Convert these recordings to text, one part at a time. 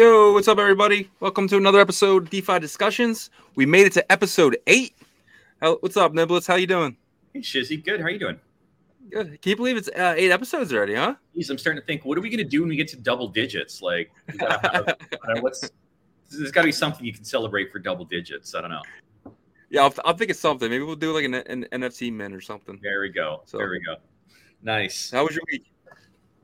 Yo, what's up, everybody? Welcome to another episode of DeFi Discussions. We made it to episode eight. How, what's up, Niblettes? How you doing? Hey, Shizzy, good. How are you doing? Good. Can you believe it's uh, eight episodes already, huh? Jeez, I'm starting to think, what are we going to do when we get to double digits? Like, have, what's there's got to be something you can celebrate for double digits. I don't know. Yeah, I'll, I'll think of something. Maybe we'll do like an, an NFT min or something. There we go. So, there we go. Nice. How was your week?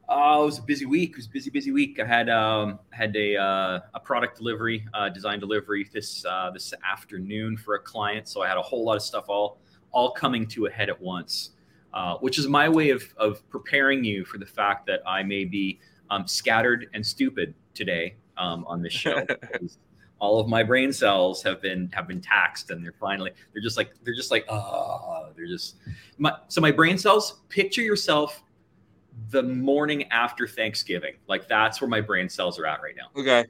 Uh, it was a busy week. It was a busy, busy week. I had um, had a uh, a product delivery, uh, design delivery this uh, this afternoon for a client. So I had a whole lot of stuff all all coming to a head at once, uh, which is my way of of preparing you for the fact that I may be um, scattered and stupid today um, on this show. all of my brain cells have been have been taxed, and they're finally they're just like they're just like oh they're just my, so my brain cells. Picture yourself the morning after Thanksgiving. Like that's where my brain cells are at right now. Okay.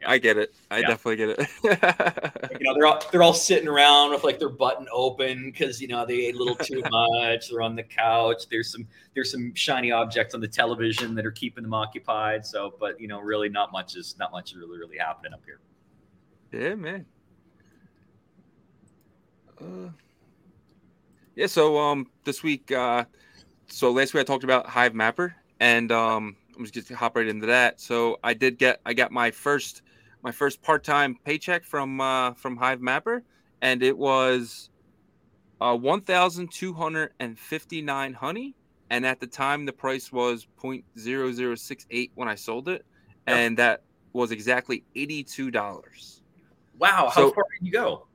Yeah. I get it. I yeah. definitely get it. you know, they're all they're all sitting around with like their button open because you know they ate a little too much. they're on the couch. There's some there's some shiny objects on the television that are keeping them occupied. So, but you know, really not much is not much is really really happening up here. Yeah, man. Uh, yeah. So um, this week uh so last week I talked about Hive Mapper, and um, I'm just gonna hop right into that. So I did get I got my first my first part time paycheck from uh, from Hive Mapper, and it was uh, one thousand two hundred and fifty nine honey, and at the time the price was 0.0068 when I sold it, yep. and that was exactly eighty two dollars. Wow, how so, far did you go?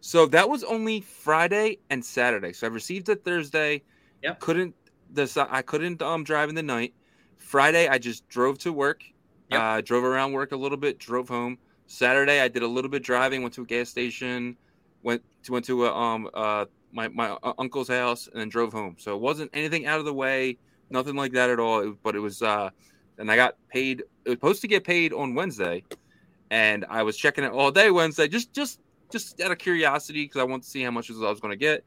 So that was only Friday and Saturday. So I received it Thursday. Yep. Couldn't this I couldn't um drive in the night. Friday I just drove to work. Yep. Uh, drove around work a little bit, drove home. Saturday I did a little bit driving, went to a gas station, went to went to a, um uh my my uncle's house, and then drove home. So it wasn't anything out of the way, nothing like that at all. It, but it was uh, and I got paid. It was supposed to get paid on Wednesday, and I was checking it all day Wednesday, just just just out of curiosity because I wanted to see how much I was going to get.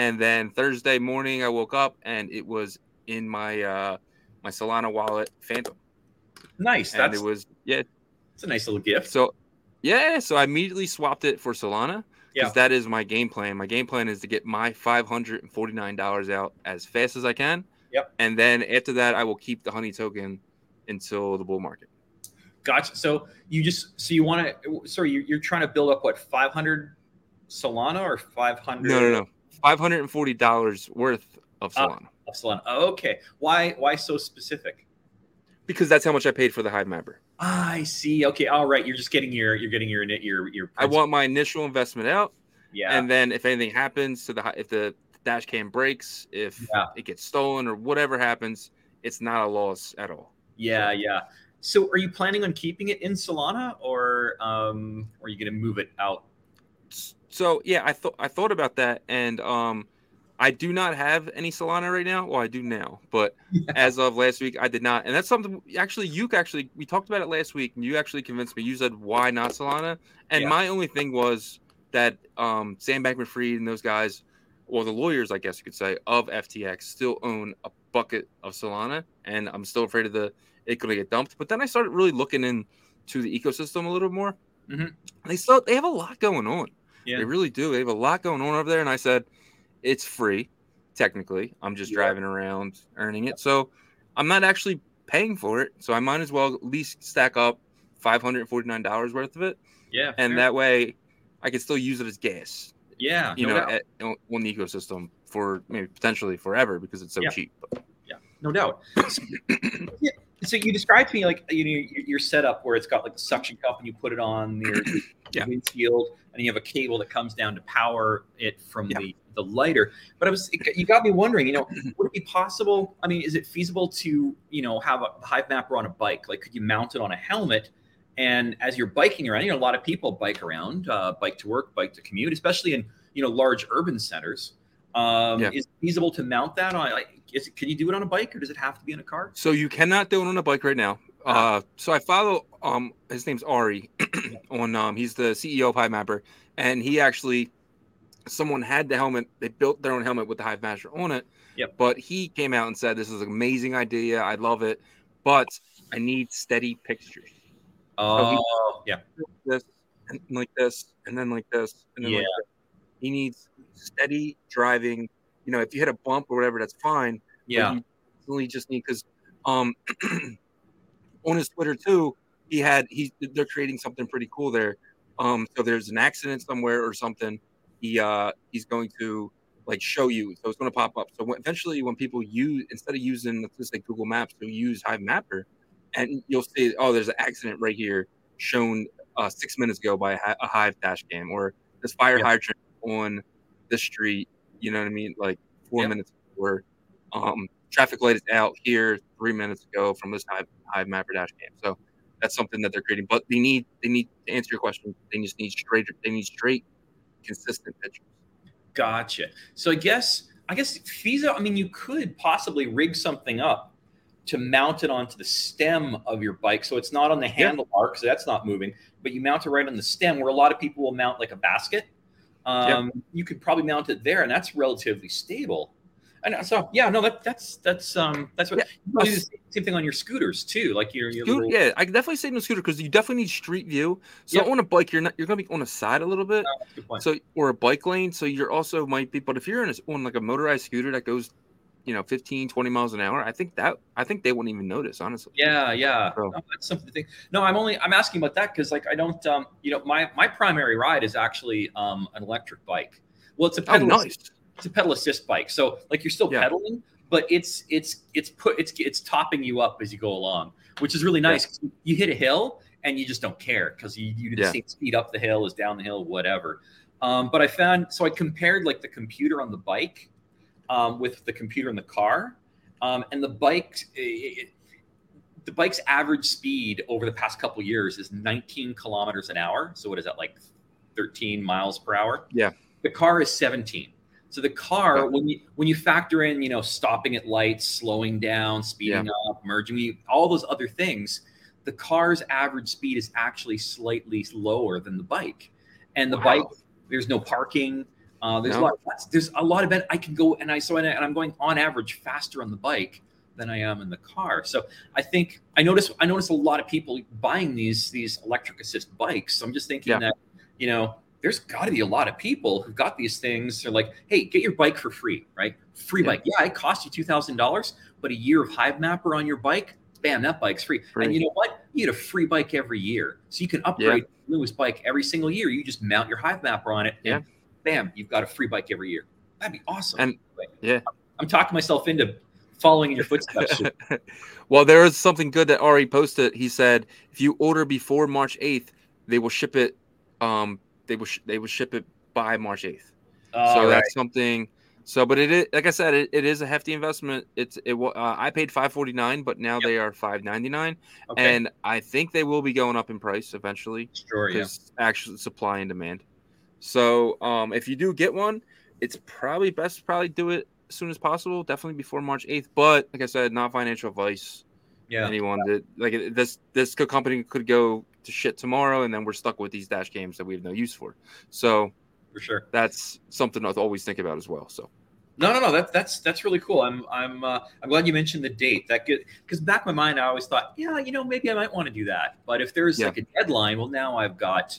And then Thursday morning, I woke up and it was in my uh, my Solana wallet, Phantom. Nice. And that's, it was yeah. It's a nice little gift. So yeah, so I immediately swapped it for Solana because yeah. that is my game plan. My game plan is to get my five hundred and forty nine dollars out as fast as I can. Yep. And then after that, I will keep the honey token until the bull market. Gotcha. So you just so you want to sorry you're, you're trying to build up what 500 Solana or 500? No, no, no five hundred and forty dollars worth of Solana. Uh, of Solana. okay. Why? Why so specific? Because that's how much I paid for the Hive Mapper. I see. Okay. All right. You're just getting your. You're getting your your your. Principal. I want my initial investment out. Yeah. And then if anything happens to the if the dash cam breaks, if yeah. it gets stolen or whatever happens, it's not a loss at all. Yeah. So. Yeah. So, are you planning on keeping it in Solana, or um, or are you going to move it out so yeah, I thought I thought about that, and um, I do not have any Solana right now. Well, I do now, but yeah. as of last week, I did not, and that's something. Actually, you actually we talked about it last week, and you actually convinced me. You said why not Solana, and yeah. my only thing was that um, Sam Bankman-Fried and those guys, or the lawyers, I guess you could say, of FTX still own a bucket of Solana, and I'm still afraid of the it going to get dumped. But then I started really looking into the ecosystem a little more. Mm-hmm. They still they have a lot going on. Yeah. They really do. They have a lot going on over there. And I said, it's free, technically. I'm just yeah. driving around earning it. So I'm not actually paying for it. So I might as well at least stack up $549 worth of it. Yeah. And fair. that way I can still use it as gas. Yeah. You no know, at, eh, on the ecosystem for maybe potentially forever because it's so yeah. cheap. Yeah. No doubt. yeah so you described to me like you know your setup where it's got like a suction cup and you put it on your yeah. windshield and you have a cable that comes down to power it from yeah. the the lighter but i was you got me wondering you know would it be possible i mean is it feasible to you know have a hive mapper on a bike like could you mount it on a helmet and as you're biking around you know a lot of people bike around uh, bike to work bike to commute especially in you know large urban centers um, yeah. is it feasible to mount that on like is it, can you do it on a bike or does it have to be in a car? So you cannot do it on a bike right now. Uh, so I follow um his name's Ari on um he's the CEO of Hive Mapper and he actually someone had the helmet they built their own helmet with the Hive Mapper on it. Yep. But he came out and said this is an amazing idea. I love it, but I need steady pictures. Oh, so yeah. This and like this, and then like this, and then yeah. like this. He needs steady driving. You know, if you hit a bump or whatever, that's fine. Yeah. you really just need because um on his Twitter too, he had he they're creating something pretty cool there. Um, so there's an accident somewhere or something. He uh he's going to like show you, so it's going to pop up. So when, eventually, when people use instead of using let's just say Google Maps, they'll use Hive Mapper, and you'll see oh there's an accident right here shown uh, six minutes ago by a, a Hive dash cam or this fire Yeah. hydrant on the street. You know what I mean? Like four Yep. minutes before. Um, traffic light is out here three minutes ago from this Hive, Hive Mapper dash cam. So that's something that they're creating. But they need they need to answer your question. They just need straight. They need straight, consistent pictures. Gotcha. So I guess I guess Visa. I mean, you could possibly rig something up to mount it onto the stem of your bike, so it's not on the handlebar because that's not moving. But you mount it right on the stem, where a lot of people will mount like a basket. Um, You could probably mount it there, and that's relatively stable. And so, yeah, no, that, that's that's um that's what Yeah. you do the same, thing on your scooters too, like your your Scooter, little, yeah, I can definitely say no scooter because you definitely need street view. So Yep. on a bike, you're not you're gonna be on a side a little bit. Oh, that's a good point. So or a bike lane, so you're also might be. But if you're in a, on like a motorized scooter that goes, you know, 15, 20 miles an hour, I think that I think they wouldn't even notice. Honestly. Yeah, yeah. So- No, that's something to think. No, I'm only I'm asking about that because like I don't um you know my my primary ride is actually um an electric bike. Well, it's a Oh, pedal nice. It's a pedal assist bike. So like you're still Yeah. pedaling, but it's it's it's put it's it's topping you up as you go along, which is really nice. 'cause You hit a hill and you just don't care because you, you do the Yeah. same speed up the hill as down the hill, whatever. Um, but I found so I compared like the computer on the bike um, with the computer in the car, um, and the bike. It, it- the bike's average speed over the past couple years is 19 kilometers an hour. So what is that like 13 miles per hour? Yeah. The car is 17. So the car, Yeah. when you when you factor in, you know, stopping at lights, slowing down, speeding up, merging, all those other things, the car's average speed is actually slightly lower than the bike. And the Wow. bike, there's no parking. Uh, there's a lot. That's, there's a lot of it. I can go and I so and I'm going on average faster on the bike than I am in the car. So I think I notice I notice a lot of people buying these these electric assist bikes. So I'm just thinking Yeah. that you know there's got to be a lot of people who've got these things. They're like, hey, get your bike for free, right? Free Yeah. bike. Yeah, it costs you two thousand dollars, but a year of Hive Mapper on your bike, bam, that bike's free. Free. And you know what? You get a free bike every year, so you can upgrade the newest bike every single year. You just mount your Hive Mapper on it, and bam, you've got a free bike every year. That'd be awesome. And- yeah. I'm talking myself into following in your footsteps. well, there is something good that Ari posted. He said if you order before March 8th, they will ship it. Um, they will sh- they will ship it by March 8th. so All right. that's something. So, but it is like I said, it, it is a hefty investment. It's it. Uh, I paid five forty nine, but now Yep. they are five ninety nine, Okay. and I think they will be going up in price eventually sure, yeah. because actually supply and demand. So, um, if you do get one, it's probably best to probably do it as soon as possible. Definitely before March eighth. But like I said, not financial advice. Yeah. Anyone that like this this co- company could go to shit tomorrow, and then we're stuck with these dash cams that we have no use for. So for sure. that's something to always think about as well. So. No, no, no. That's that's that's really cool. I'm I'm uh, I'm glad you mentioned the date. That good because back in my mind, I always thought, yeah, you know, maybe I might want to do that. But if there's Yeah. like a deadline, well, now I've got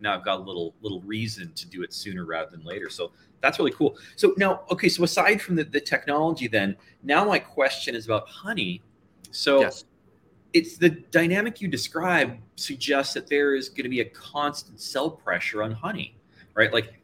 now I've got a little little reason to do it sooner rather than later. So that's really cool. So now, okay, so aside from the, the technology, then now my question is about honey. So Yes. It's the dynamic you describe suggests that there is going to be a constant sell pressure on honey, right? Like,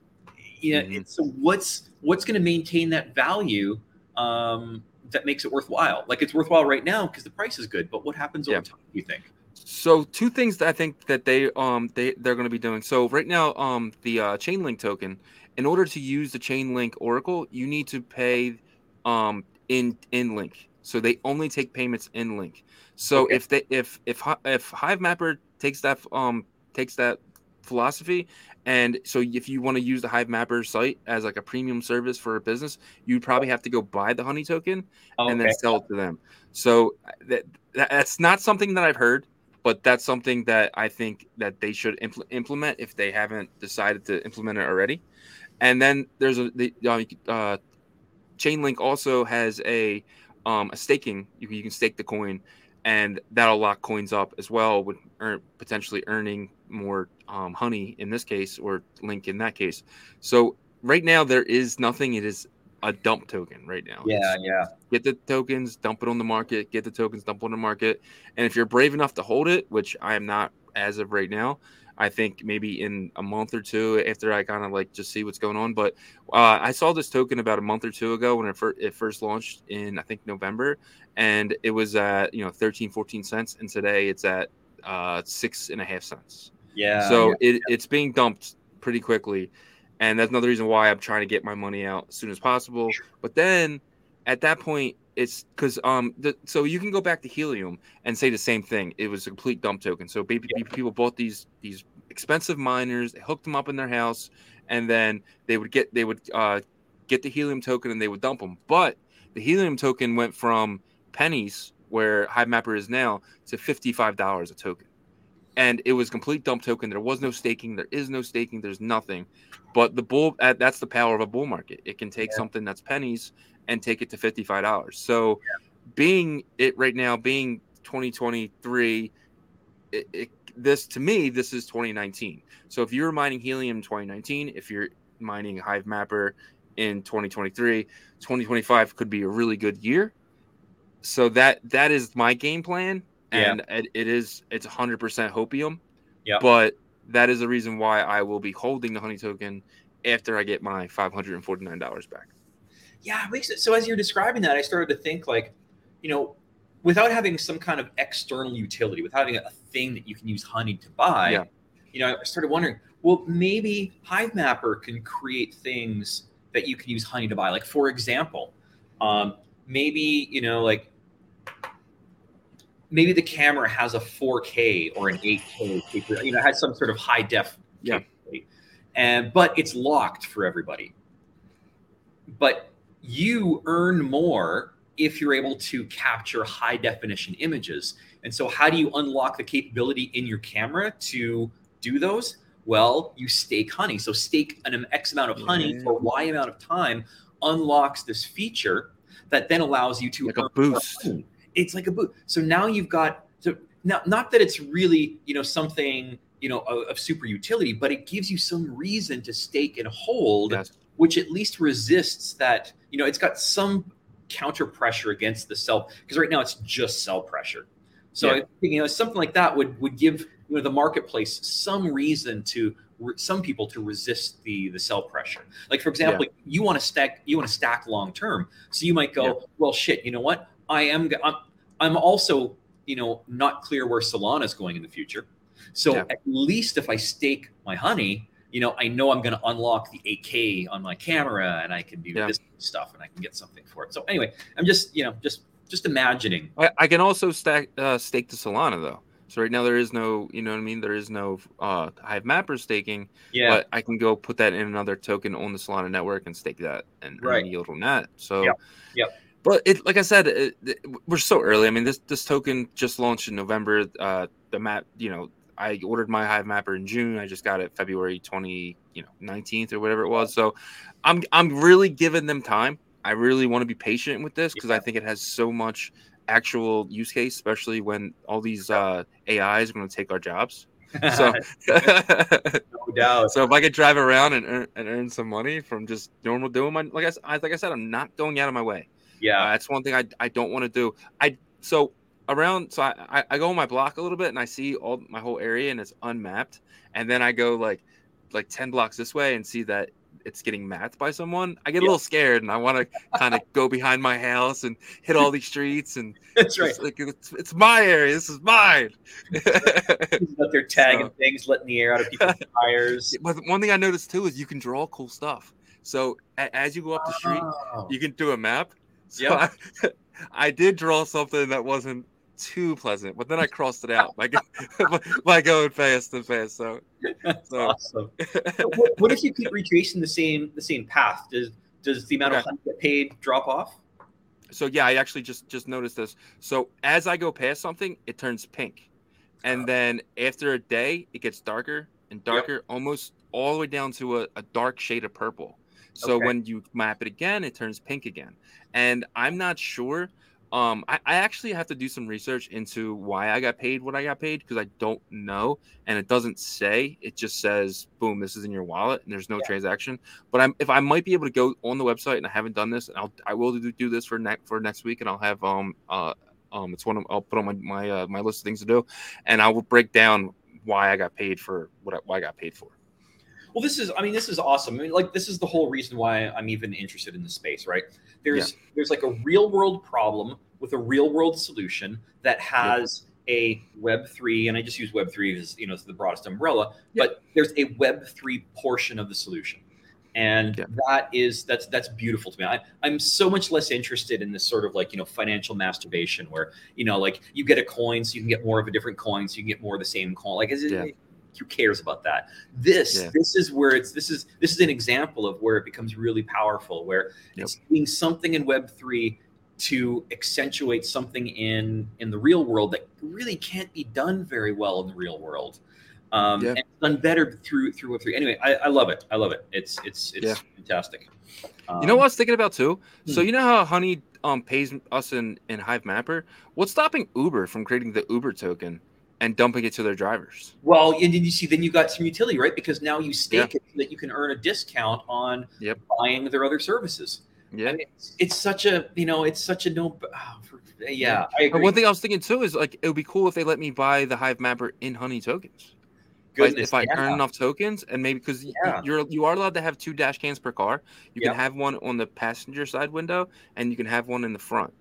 yeah. Mhm. and So what's what's going to maintain that value um, that makes it worthwhile? Like it's worthwhile right now because the price is good, but what happens over time? Do you think? So two things that I think that they um they they're going to be doing. So right now um the uh, Chainlink token, in order to use the Chainlink Oracle, you need to pay um in in Link. So they only take payments in Link. So Okay. if they if if if Hive Mapper takes that um takes that philosophy and so if you want to use the Hive Mapper site as like a premium service for a business, you'd probably have to go buy the honey token and then sell it to them. So that, that that's not something that I've heard, but that's something that I think that they should impl- implement if they haven't decided to implement it already. And then there's a the uh, uh, Chainlink also has a um, a staking. You can, you can stake the coin, and that'll lock coins up as well with earn, potentially earning more um, honey in this case or link in that case. So right now there is nothing. It is a dump token right now. Yeah, it's, yeah. Get the tokens, dump it on the market. Get the tokens, dump on the market. And if you're brave enough to hold it, which I am not as of right now, I think maybe in a month or two after I kind of like just see what's going on. But uh, I saw this token about a month or two ago when it, fir- it first launched in I think November, and it was at you know 13, 14 cents, and today it's at uh, six and a half cents. Yeah. So yeah, it, yeah. it's being dumped pretty quickly, and that's another reason why I'm trying to get my money out as soon as possible. But then at that point, it's because um the, so you can go back to helium and say the same thing. It was a complete dump token. So baby yeah. people bought these these expensive miners they hooked them up in their house and then they would get they would uh get the helium token and they would dump them but the helium token went from pennies where Hivemapper is now to $55 a token. And it was complete dump token. There was no staking. There is no staking. There's nothing. But the bull that's the power of a bull market. It can take yeah. something that's pennies and take it to $55. So yeah. being it right now, being 2023, it, it, this to me, this is 2019. So if you're mining helium 2019, if you're mining Hive Mapper in 2023, 2025 could be a really good year. So that that is my game plan. And yeah. it, it is it's 100% hopium. Yeah. But that is the reason why I will be holding the honey token after I get my $549 back yeah. So as you're describing that, I started to think like, you know, without having some kind of external utility, without having a thing that you can use honey to buy, yeah. you know, I started wondering, well, maybe Hive Mapper can create things that you can use honey to buy. Like for example, um, maybe you know, like maybe the camera has a 4K or an 8K, you know, has some sort of high def, yeah, and but it's locked for everybody. But you earn more if you're able to capture high definition images. And so, how do you unlock the capability in your camera to do those? Well, you stake honey. So, stake an X amount of honey yeah. for Y amount of time unlocks this feature that then allows you to like a boost. It's like a boost. So now you've got so now not that it's really you know something you know of, of super utility, but it gives you some reason to stake and hold. Yes which at least resists that, you know, it's got some counter pressure against the sell because right now it's just sell pressure. So yeah. You know, something like that would would give you know the marketplace some reason to some people to resist the the sell pressure. Like for example, yeah. you want to stack you want to stack long term, so you might go, yeah. well, shit, you know what? I am I'm, I'm also you know not clear where Solana is going in the future. So at least if I stake my honey, you know, I know I'm going to unlock the 8K on my camera and I can do yeah. this stuff and I can get something for it. So anyway, I'm just, you know, just just imagining. I, I can also stack uh, stake to Solana though. So right now there is no, you know what I mean? There is no uh, Hivemapper staking. Yeah. But I can go put that in another token on the Solana network and stake that and right. yield on that. So. Yeah. yep. But it, like I said, it, it, we're so early. I mean, this this token just launched in November. Uh, the map, you know, I ordered my Hive Mapper in June. I just got it February 20, you know, 19th or whatever it was. So I'm I'm really giving them time. I really want to be patient with this because. I think it has so much actual use case, especially when all these uh, AIs are going to take our jobs. So, no doubt. So if I could drive around and earn, and earn some money from just normal doing my like I like I said, I'm not going out of my way. Yeah, uh, that's one thing I I don't want to do. I so around so I, I go on my block a little bit and I see all my whole area and it's unmapped. And then I go like like 10 blocks this way and see that it's getting mapped by someone, I get a little scared and I want to kind of go behind my house and hit all these streets. And that's right. It's, like, it's, it's my area. This is mine. that they're tagging so, things, letting the air out of people's tires. But one thing I noticed too is you can draw cool stuff. So as you go up the street, oh. you can do a map. So yep. I, I did draw something that wasn't too pleasant, but then I crossed it out by, by going fast and fast. So that's so. awesome. what, what, if you keep retracing the same the same path? Does does the amount okay. of honey get paid drop off? So yeah, I actually just just noticed this. So as I go past something, it turns pink, and uh, then after a day, it gets darker and darker, yep. almost all the way down to a, a dark shade of purple. So okay. when you map it again, it turns pink again. And I'm not sure Um, I, I actually have to do some research into why I got paid what I got paid because I don't know, and it doesn't say. It just says, "Boom, this is in your wallet," and there's no yeah. transaction. But I'm if I might be able to go on the website, and I haven't done this, and I'll I will do, do this for next for next week, and I'll have um uh um it's one of, I'll put on my my uh, my list of things to do, and I will break down why I got paid for what I, why I got paid for. Well, this is, I mean, this is awesome. I mean, like, this is the whole reason why I'm even interested in the space, right? There's, yeah. there's like a real world problem with a real world solution that has yeah. a Web three, and I just use Web three as you know, the broadest umbrella. Yeah. But there's a Web three portion of the solution, and that is that's that's beautiful to me. I, I'm so much less interested in this sort of like you know financial masturbation where you know like you get a coin so you can get more of a different coin so you can get more of the same coin. Like is it, who cares about that this yeah. this is where it's this is this is an example of where it becomes really powerful where yep. it's doing something in web 3 to accentuate something in in the real world that really can't be done very well in the real world um yeah. and done better through through web 3 anyway I, I love it i love it it's it's it's yeah. fantastic um, you know what i was thinking about too so hmm. you know how honey um pays us in in Hive Mapper? what's stopping uber from creating the uber token and dumping it to their drivers. Well, and then you see, then you got some utility, right? Because now you stake yeah. it so that you can earn a discount on yep. buying their other services. Yeah, I mean, it's, it's, such a you know, it's such a no. Oh, for, yeah, yeah. one thing I was thinking too is like it would be cool if they let me buy the Hive Mapper in Honey tokens. Goodness, if I yeah. earn enough tokens, and maybe because yeah. you're you are allowed to have two dash cams per car, you can have one on the passenger side window, and you can have one in the front.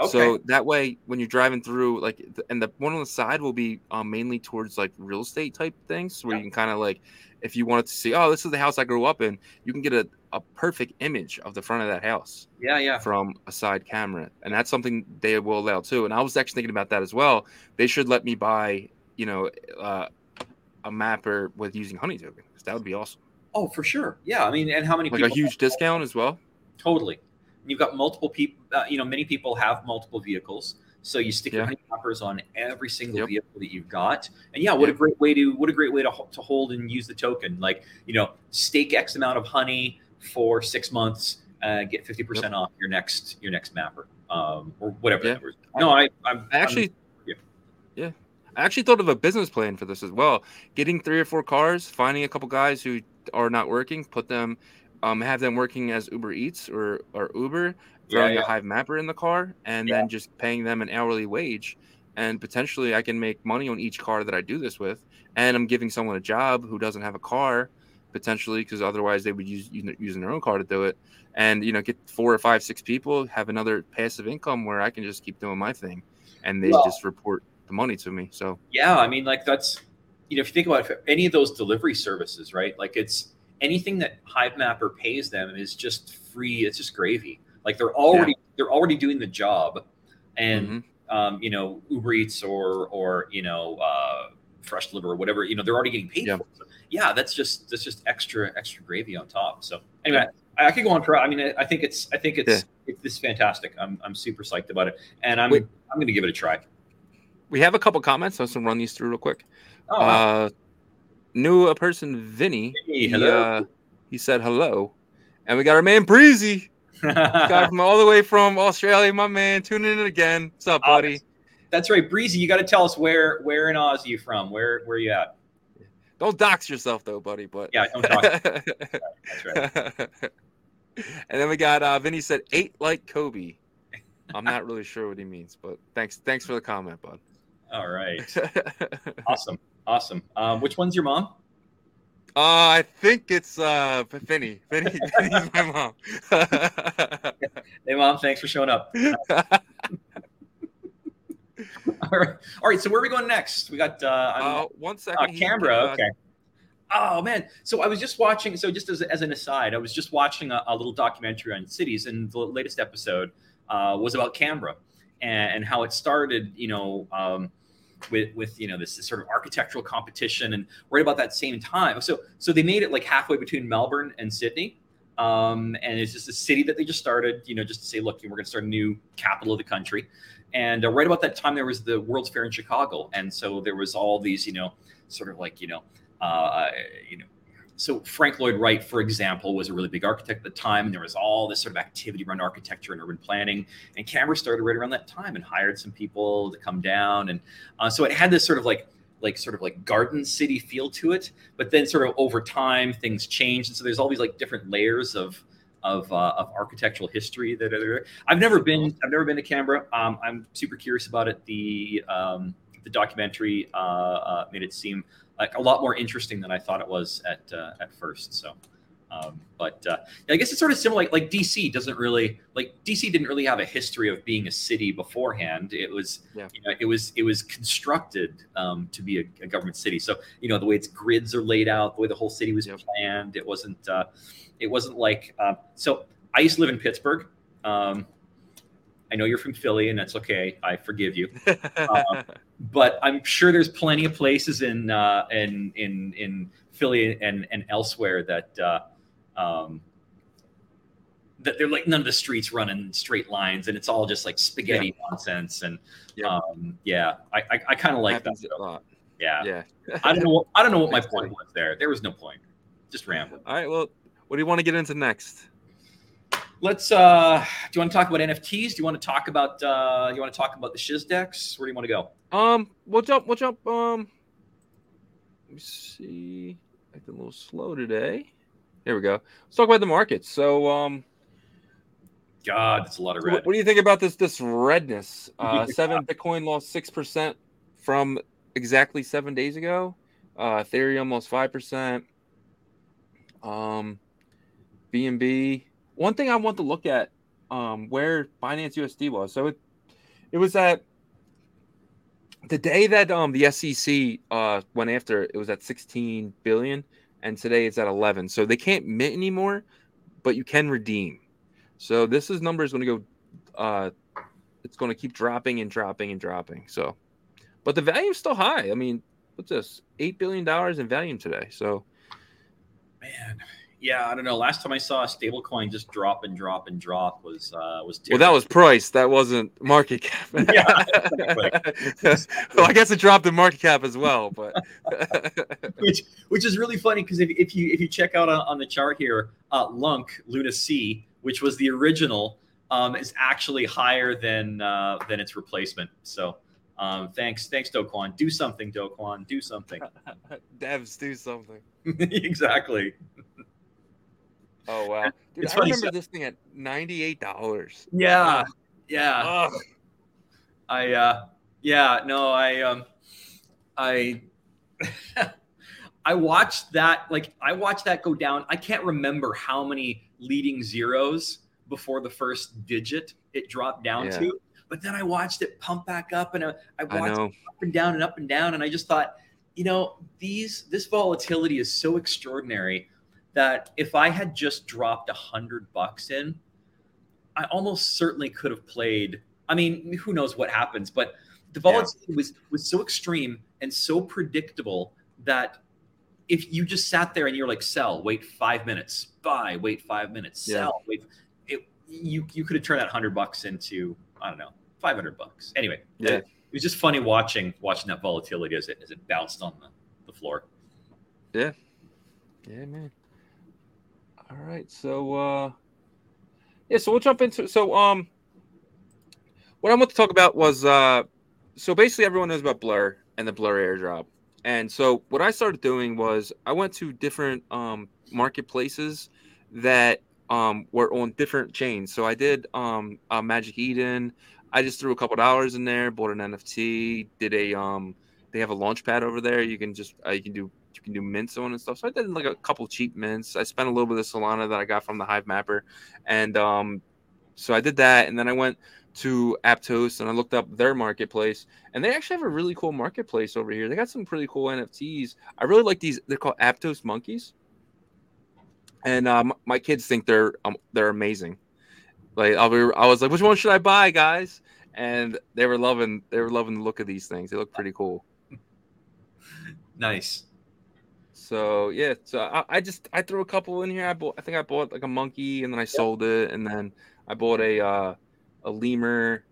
Okay. So that way, when you're driving through, like, and the one on the side will be um, mainly towards like real estate type things, where you can kind of like, if you wanted to see, oh, this is the house I grew up in, you can get a, a perfect image of the front of that house. Yeah, yeah. From a side camera, and that's something they will allow too. And I was actually thinking about that as well. They should let me buy, you know, uh, a mapper with using Honey Token. That would be awesome. Oh, for sure. Yeah, I mean, and how many like a huge discount as well? Totally you've got multiple people. Uh, you know, many people have multiple vehicles, so you stick yeah. your honeypoppers on every single yep. vehicle that you've got. And yeah, what yep. a great way to what a great way to to hold and use the token. Like you know, stake X amount of honey for six months, uh, get fifty percent off your next your next mapper, um, or whatever. Yeah. No, I I'm, I actually. I'm, yeah. yeah. I actually thought of a business plan for this as well. Getting three or four cars, finding a couple guys who are not working, put them um, have them working as Uber Eats or or Uber, throwing yeah, yeah. a Hivemapper in the car, and yeah. then just paying them an hourly wage, and potentially I can make money on each car that I do this with, and I'm giving someone a job who doesn't have a car, potentially because otherwise they would use using their own car to do it, and you know get four or five six people have another passive income where I can just keep doing my thing, and they well, just report the money to me. So yeah, I mean like that's you know if you think about it, any of those delivery services, right? Like it's anything that Hivemapper pays them is just free. It's just gravy. Like they're already yeah. they're already doing the job, and mm-hmm. um, you know Uber Eats or or you know uh, Fresh Liver or whatever. You know they're already getting paid yeah. So, yeah, that's just that's just extra extra gravy on top. So anyway. Yeah. I, I could go on for. I mean, I, I think it's. I think it's. It's, it's fantastic. I'm. I'm super psyched about it, and I'm. Wait. I'm going to give it a try. We have a couple comments. So I'm going to run these through real quick. Oh, wow. uh, knew a person, Vinny. Hey, hello. He, uh, he said hello, and we got our man Breezy. got from all the way from Australia, my man, tuning in again. What's up, buddy? Uh, that's right, Breezy. You got to tell us where where in Oz you from? Where where you at? Don't dox yourself though, buddy. But yeah, don't dox. that's right. and then we got uh, Vinny said eight like Kobe. I'm not really sure what he means, but thanks thanks for the comment, bud. All right. awesome. Awesome. Um, which one's your mom? Uh, I think it's uh Finny. Finny, Finny's my mom. hey, mom. Thanks for showing up. all right. All right. So where are we going next? We got uh, uh one second. Uh, Canberra. Uh, okay. Oh man. So I was just watching. So just as, as an aside, I was just watching a, a little documentary on cities, and the latest episode uh, was about Canberra and, and, how it started. You know. Um, with with you know this, this, sort of architectural competition and right about that same time. So so they made it like halfway between melbourne and sydney. Um, and it's just a city that they just started you know just to say look we're going to start a new capital of the country. And uh, right about that time there was the world's fair in chicago. And so there was all these you know sort of like you know uh, you know so Frank Lloyd Wright, for example, was a really big architect at the time, and there was all this sort of activity around architecture and urban planning. And Canberra started right around that time and hired some people to come down, and uh, so it had this sort of like like sort of like garden city feel to it. But then sort of over time, things changed, and so there's all these like different layers of of, uh, of architectural history that are there. I've never been I've never been to Canberra. Um, I'm super curious about it. The um, the documentary uh, uh, made it seem like a lot more interesting than I thought it was at uh, at first. So, um, but uh, I guess it's sort of similar. Like, like DC doesn't really like DC didn't really have a history of being a city beforehand. It was yeah. you know, it was it was constructed um, to be a, a, government city. So you know the way its grids are laid out, the way the whole city was yep. planned. It wasn't uh, it wasn't like uh, so. I used to live in Pittsburgh. Um, I know you're from Philly, and that's okay. I forgive you. Uh, but I'm sure there's plenty of places in uh, in in in Philly and and elsewhere that uh, um, that they're like none of the streets run in straight lines, and it's all just like spaghetti yeah. nonsense. And yeah, um, yeah I I, I kind of like that. A lot. Yeah, yeah. I don't know. What, I don't know what my point was there. There was no point. Just rambling. All right. Well, what do you want to get into next? Let's. uh Do you want to talk about NFTs? Do you want to talk about? uh You want to talk about the shiz decks? Where do you want to go? Um, we'll jump. We'll jump. Um, let me see. Acting a little slow today. Here we go. Let's talk about the markets. So, um, God, that's a lot of red. What, what do you think about this? This redness. Uh, seven Bitcoin lost six percent from exactly seven days ago. Uh, Ethereum lost five percent. Um, BNB one thing I want to look at um, where Binance USD was. So it it was at the day that um, the SEC uh, went after it, was at 16 billion, and today it's at 11. So they can't mint anymore, but you can redeem. So this is number is going to go. Uh, it's going to keep dropping and dropping and dropping. So, but the value is still high. I mean, what's this? Eight billion dollars in value today. So, man, yeah, I don't know. Last time I saw a stable coin just drop and drop and drop was uh, was terrible. well, that was price. That wasn't market cap. yeah, well, I guess it dropped in market cap as well, but which which is really funny because if, if you if you check out on, on the chart here, uh, LUNC Luna C, which was the original, um, is actually higher than uh, than its replacement. So. Um, thanks, thanks, Do Kwon. Do something, Do Kwon. Do something. Devs, do something. exactly. Oh wow, dude! It's I remember stuff. this thing at ninety eight dollars. Yeah, yeah. Ugh. I uh, yeah, no, I um, I. I watched that like I watched that go down. I can't remember how many leading zeros before the first digit it dropped down yeah. to, but then I watched it pump back up and I, I watched I up and down and up and down and I just thought, you know, these this volatility is so extraordinary that if I had just dropped a hundred bucks in, I almost certainly could have played. I mean, who knows what happens, but the volatility yeah. was was so extreme and so predictable that if you just sat there and you're like sell, wait five minutes, buy, wait five minutes, sell, yeah. wait, it, you you could have turned that hundred bucks into I don't know five hundred bucks. Anyway, yeah. It, it, was just funny watching watching that volatility as it as it bounced on the, the floor. Yeah, yeah, man. All right. So uh yeah, so we'll jump into so um what I want to talk about was uh so basically everyone knows about Blur and the Blur airdrop. And so what I started doing was I went to different um marketplaces that um were on different chains. So I did um uh, Magic Eden. I just threw a couple dollars in there, bought an NFT, did a um they have a launch pad over there. You can just uh, you can do you can do mints on and stuff. So I did like a couple cheap mints. I spent a little bit of Solana that I got from the Hive Mapper, and um, so I did that, and then I went to Aptos and I looked up their marketplace, and they actually have a really cool marketplace over here. They got some pretty cool NFTs. I really like these. They're called Aptos monkeys, and um, my kids think they're um, they're amazing. Like I'll be, I was like, which one should I buy, guys? And they were loving they were loving the look of these things. They look pretty cool. Nice. So yeah, so I, I, just I threw a couple in here. I bought I think I bought like a monkey and then I sold it and then I bought a uh, a lemur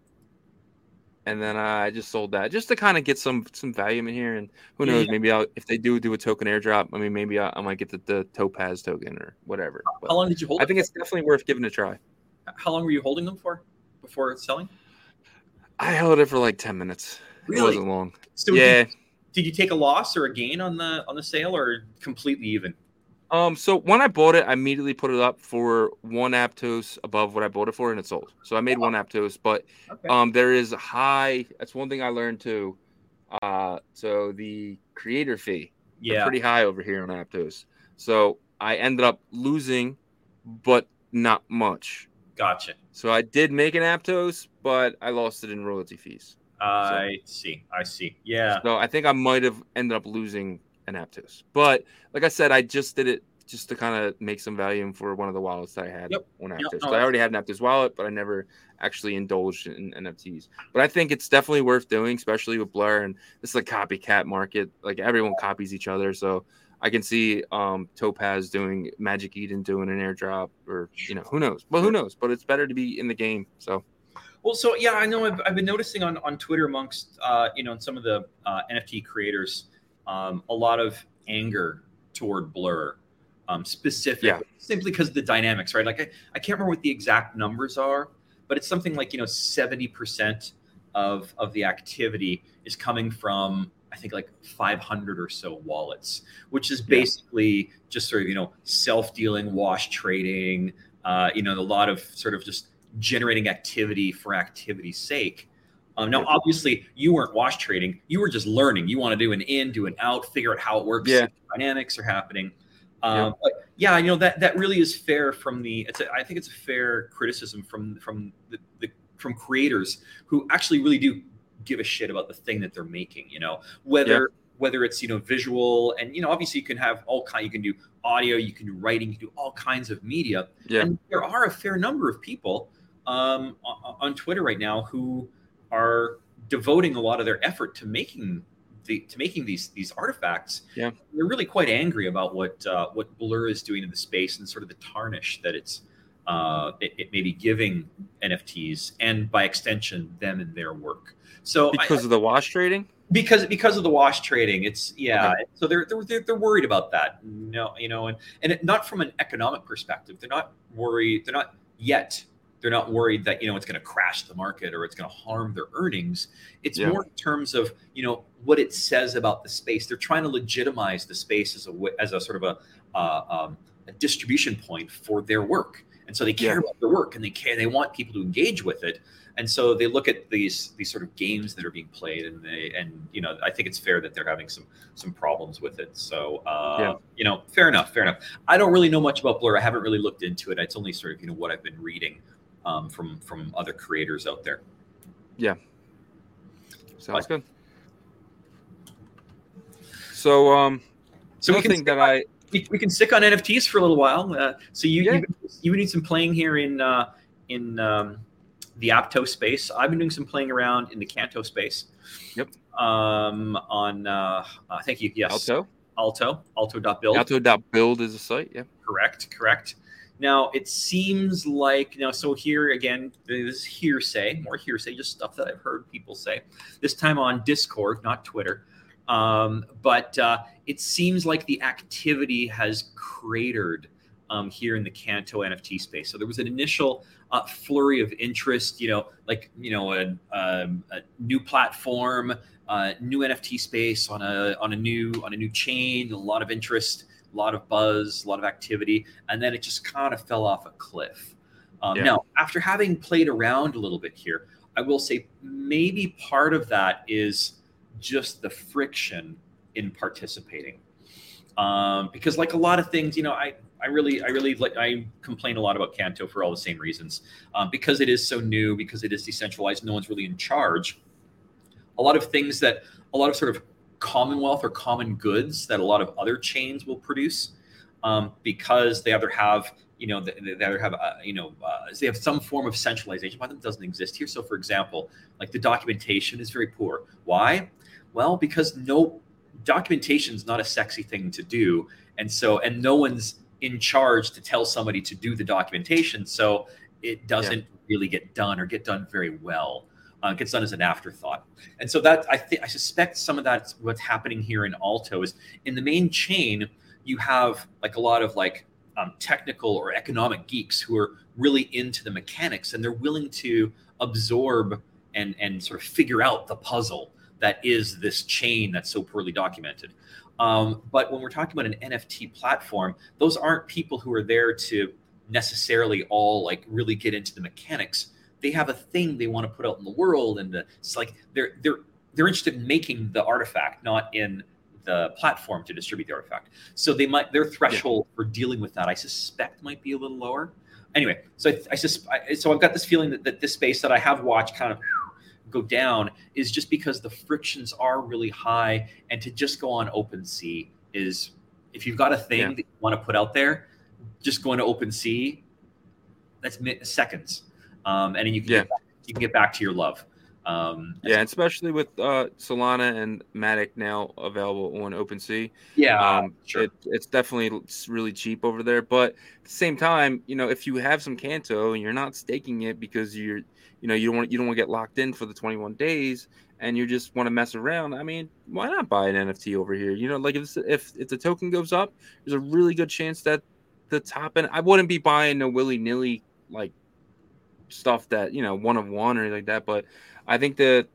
and then I just sold that just to kind of get some some value in here. And who knows, yeah. maybe I'll if they do do a token airdrop. I mean, maybe I, I might get the, the Topaz token or whatever. But How long did you hold? I think it's definitely worth giving a try. How long were you holding them for before selling? I held it for like ten minutes. It wasn't long. So yeah. Did, did you take a loss or a gain on the on the sale, or completely even? Um. So when I bought it, I immediately put it up for one Aptos above what I bought it for, and it sold. So I made one Aptos, but Okay. um, there is a high. That's one thing I learned too. Uh, so the creator fee, yeah. pretty high over here on Aptos. So I ended up losing, but not much. Gotcha. So I did make an Aptos, but I lost it in royalty fees. I see. I see. Yeah. So I think I might have ended up losing an Aptos. But like I said, I just did it just to kind of make some value for one of the wallets that I had Yep. on Yep. Aptos. No, I already had an Aptos wallet, but I never actually indulged in NFTs. But I think it's definitely worth doing, especially with Blur and this is a copycat market. Like everyone copies each other. So I can see um, Topaz doing Magic Eden doing an airdrop or you know, who knows? But who knows? But it's better to be in the game. So Well, so yeah, I know I've, I've been noticing on, on Twitter amongst uh, you know some of the uh, NFT creators um, a lot of anger toward Blur, um, specifically Yeah. simply because of the dynamics, right? Like I, I can't remember what the exact numbers are, but it's something like you know seventy percent of of the activity is coming from I think like 500 or so wallets, which is Yeah. basically just sort of you know self dealing, wash trading, uh, you know, a lot of sort of just generating activity for activity's sake. Um, now, obviously, you weren't wash trading; you were just learning. You want to do an in, do an out, figure out how it works. Yeah. dynamics are happening. Um, But yeah, you know that that really is fair from the. It's a, I think it's a fair criticism from from the, the from creators who actually really do give a shit about the thing that they're making. You know, whether whether it's you know visual and you know obviously you can have all kind. You can do audio, you can do writing, you can do all kinds of media. Yeah. And there are a fair number of people um, on, Twitter right now who are devoting a lot of their effort to making the to making these these artifacts. Yeah. they're really quite angry about what uh, what Blur is doing in the space and sort of the tarnish that it's uh, it, it may be giving NFTs and by extension them and their work. So I- because of the wash trading, because because of the wash trading it's yeah Okay. so they're, they're they're they're worried about that no you know and and it, not from an economic perspective they're not worried they're not yet they're not worried that you know it's going to crash the market or it's going to harm their earnings. It's Yeah. more in terms of you know what it says about the space. They're trying to legitimize the space as a as a sort of a uh, um, a distribution point for their work. And so they care Yeah. about their work and they care they want people to engage with it. And so they look at these these sort of games that are being played and they and you know i think it's fair that they're having some some problems with it. So uh Yeah. you know fair enough fair enough. I don't really know much about blur. I haven't really looked into it. It's only sort of you know what i've been reading um, from from other creators out there Yeah, sounds good. So um, so we can, that I we, we can stick on nfts for a little while uh, so you Yeah. you've been doing some playing here in uh in um the apto space i've been doing some playing around in the canto space Yep. um on uh, uh thank you yes Alto alto alto.build Alto.build is a site. Yeah. Correct, correct. Now it seems like now. So here again, this is hearsay, more hearsay, just stuff that I've heard people say. This time on Discord, not Twitter. Um, but uh, it seems like the activity has cratered um, here in the Canto NFT space. So there was an initial uh, flurry of interest. You know, like you know, a, um, a new platform, uh, new NFT space on a on a new on a new chain. A lot of interest a lot of buzz, a lot of activity, and then it just kind of fell off a cliff. Um, Yeah. Now, after having played around a little bit here, I will say maybe part of that is just the friction in participating, um, because like a lot of things, you know, I. I really, I really like. I complain a lot about Canto for all the same reasons, um, because it is so new, because it is decentralized. No one's really in charge. A lot of things that, a lot of sort of commonwealth or common goods that a lot of other chains will produce um, because they either have you know they, they either have uh, you know uh, they have some form of centralization but that doesn't exist here. So for example like the documentation is very poor. Why? Well because no documentation is not a sexy thing to do and so and no one's in charge to tell somebody to do the documentation so it doesn't really get done or get done very well Uh, gets done as an afterthought, and so that I think I suspect some of that's what's happening here in Alto is in the main chain. You have like a lot of like um, technical or economic geeks who are really into the mechanics and they're willing to absorb and and sort of figure out the puzzle that is this chain that's so poorly documented. Um, but when we're talking about an NFT platform, those aren't people who are there to necessarily all like really get into the mechanics. They have a thing they want to put out in the world, and it's like they're they're they're interested in making the artifact, not in the platform to distribute the artifact. So they might their threshold yeah. for dealing with that, I suspect, might be a little lower. Anyway, so I, I just so I've got this feeling that, that this space that I have watched kind of go down is just because the frictions are really high, and to just go on OpenSea is if you've got a thing yeah. that you want to put out there, just going to OpenSea, that's seconds, um, and then you can yeah. get back, you can get back to your love. Um, yeah, especially with uh, Solana and Matic now available on OpenSea. Yeah, um, sure. It, it's definitely really cheap over there. But at the same time, you know, if you have some Canto and you're not staking it because you're, you know, you don't want you don't want to get locked in for the 21 days and you just want to mess around. I mean, why not buy an NFT over here? You know, like if if if the token goes up, there's a really good chance that the top end. I wouldn't be buying no willy nilly like stuff that you know one of one or anything like that, but I think the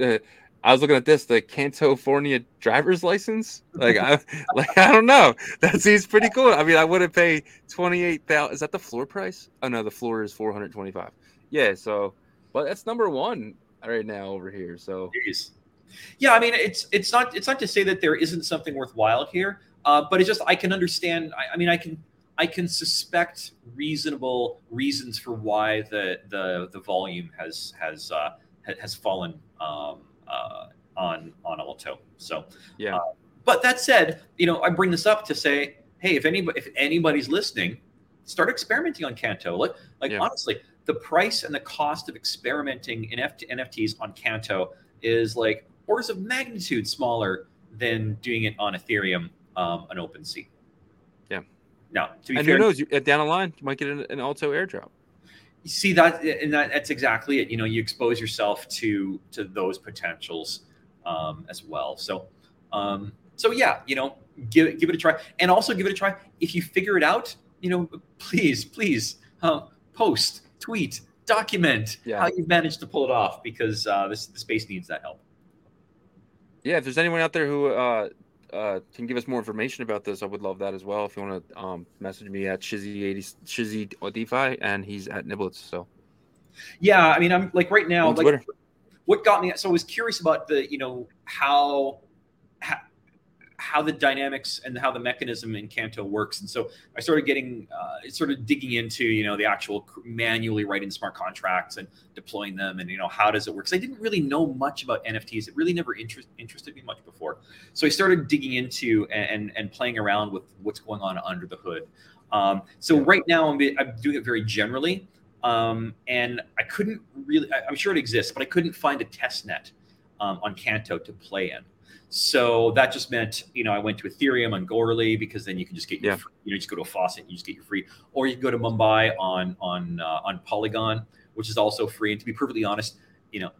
uh, I was looking at this, the California driver's license. Like I like I don't know. That seems pretty cool. I mean, I wouldn't pay twenty eight thousand. Is that the floor price? Oh no, the floor is four hundred twenty five. Yeah, so but that's number one right now over here. So Jeez. yeah, I mean it's it's not it's not to say that there isn't something worthwhile here, uh, but it's just I can understand. I, I mean, I can I can suspect reasonable reasons for why the the the volume has has uh, has fallen um, uh, on on Alto. So yeah. Uh, but that said, you know, I bring this up to say, hey, if anybody if anybody's listening, start experimenting on Canto. Like like yeah. honestly, the price and the cost of experimenting in F- NFTs on Canto is like orders of magnitude smaller than doing it on Ethereum um, on OpenSea. Yeah. Now, to be and fair, who knows? You, down the line, you might get an, an Alto airdrop you see that and that, that's exactly it you know you expose yourself to to those potentials um, as well so um, so yeah you know give it give it a try and also give it a try if you figure it out you know please please uh, post tweet document yeah. how you've managed to pull it off because uh, this the space needs that help yeah if there's anyone out there who uh, uh, can give us more information about this, I would love that as well. If you want to um, message me at Shizzy80 Shizzy DeFi, and he's at Niblettes. So, yeah, I mean, I'm like right now, like Twitter. what got me. So I was curious about the, you know, how how the dynamics and how the mechanism in Canto works. And so I started getting, uh, sort of digging into, you know, the actual manually writing smart contracts and deploying them and, you know, how does it work? Because I didn't really know much about NFTs. It really never interest, interested me much before. So I started digging into and, and playing around with what's going on under the hood. Um, so right now I'm, I'm doing it very generally. Um, and I couldn't really, I, am sure it exists, but I couldn't find a test net um, on Canto to play in. So that just meant, you know, I went to Ethereum on Goerli because then you can just get your, yeah. free, you know, just go to a faucet and you just get your free, or you can go to Mumbai on on uh, on Polygon, which is also free. And to be perfectly honest, you know,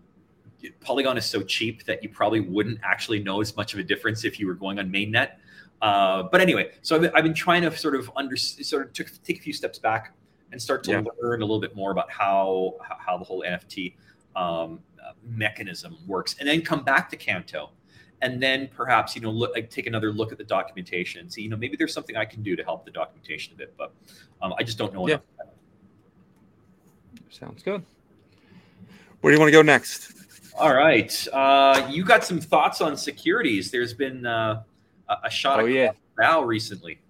Polygon is so cheap that you probably wouldn't actually know as much of a difference if you were going on mainnet. Uh, but anyway, so I've been, I've been, trying to sort of under sort of took, take a few steps back and start to yeah. learn a little bit more about how how the whole NFT um, mechanism works, and then come back to Canto and then perhaps you know look like take another look at the documentation and see you know maybe there's something I can do to help the documentation a bit, but um, I just don't know yeah. Sounds good. Where do you want to go next? All right, uh, you got some thoughts on securities. There's been uh, a shot oh, yeah. bow recently.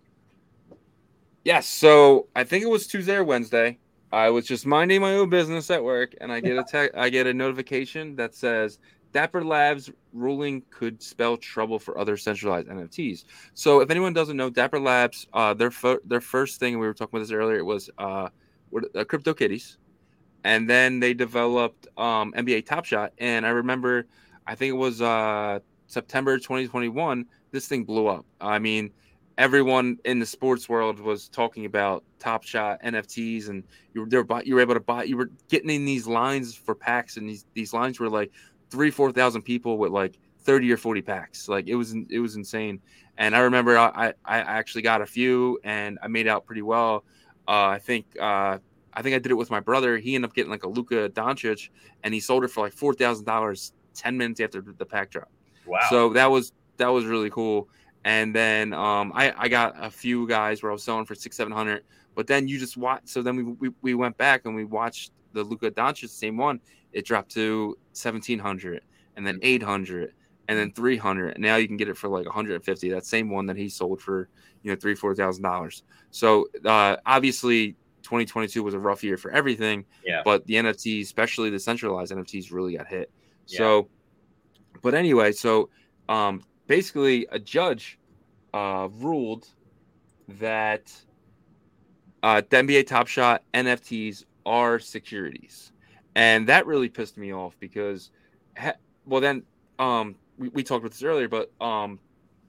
Yes, so I think it was Tuesday or Wednesday. I was just minding my own business at work, and I get a te- I get a notification that says Dapper Labs ruling could spell trouble for other centralized NFTs. So if anyone doesn't know, Dapper Labs, uh, their fo- their first thing we were talking about this earlier, it was uh, uh, Crypto Kitties, and then they developed um, NBA Top Shot. And I remember, I think it was uh, September 2021, this thing blew up. I mean, everyone in the sports world was talking about Top Shot NFTs, and you were there. You were able to buy. You were getting in these lines for packs, and these these lines were like three, four thousand people with like thirty or forty packs. Like it was it was insane. And I remember I I actually got a few, and I made out pretty well. Uh, I think uh, I think I did it with my brother. He ended up getting like a Luka Doncic, and he sold it for like four thousand dollars ten minutes after the pack drop. Wow! So that was that was really cool. And then um, I I got a few guys where I was selling for six seven hundred. But then you just watch. So then we, we, we went back and we watched the Luka Doncic same one. It dropped to seventeen hundred, and then eight hundred, and then 300 And now you can get it for like 150 that same one that he sold for you know three four thousand dollars. So uh, obviously 2022 was a rough year for everything yeah. but the nfts especially the centralized nfts really got hit. Yeah. so but anyway so um basically a judge uh ruled that uh the nba top shot nfts are securities and that really pissed me off because well then um we, we talked about this earlier, but um,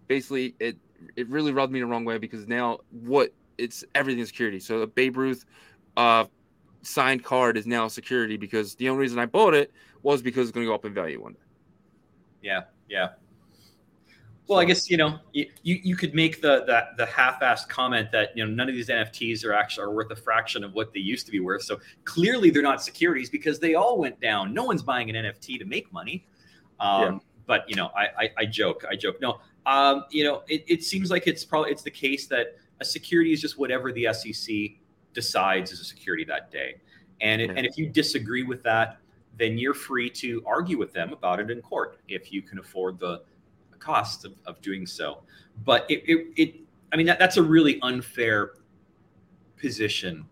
basically it it really rubbed me the wrong way because now what it's everything is security. So the Babe Ruth uh, signed card is now security because the only reason I bought it was because it's going to go up in value one day. Yeah, yeah. Well, I guess you know you, you could make the that the half-assed comment that you know none of these NFTs are actually are worth a fraction of what they used to be worth. So clearly they're not securities because they all went down. No one's buying an NFT to make money. Um, yeah but you know, I, I, I joke, I joke. No, um, you know, it, it seems like it's probably it's the case that a security is just whatever the SEC decides is a security that day, and it, yeah. and if you disagree with that, then you're free to argue with them about it in court if you can afford the cost of, of doing so. But it, it, it I mean, that, that's a really unfair position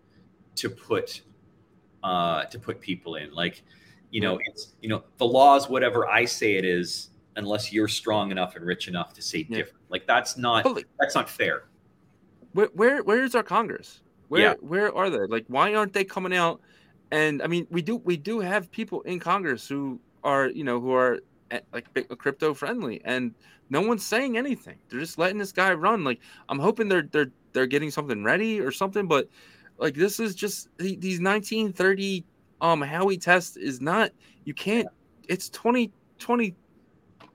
to put uh, to put people in. Like, you know it's you know the law is whatever i say it is unless you're strong enough and rich enough to say yeah. different like that's not that's not fair where, where where is our congress where yeah. where are they like why aren't they coming out and i mean we do we do have people in congress who are you know who are like crypto friendly and no one's saying anything. They're just letting this guy run. Like i'm hoping they're they're they're getting something ready or something but like this is just these 1930 um Howey test is not you can't it's 2020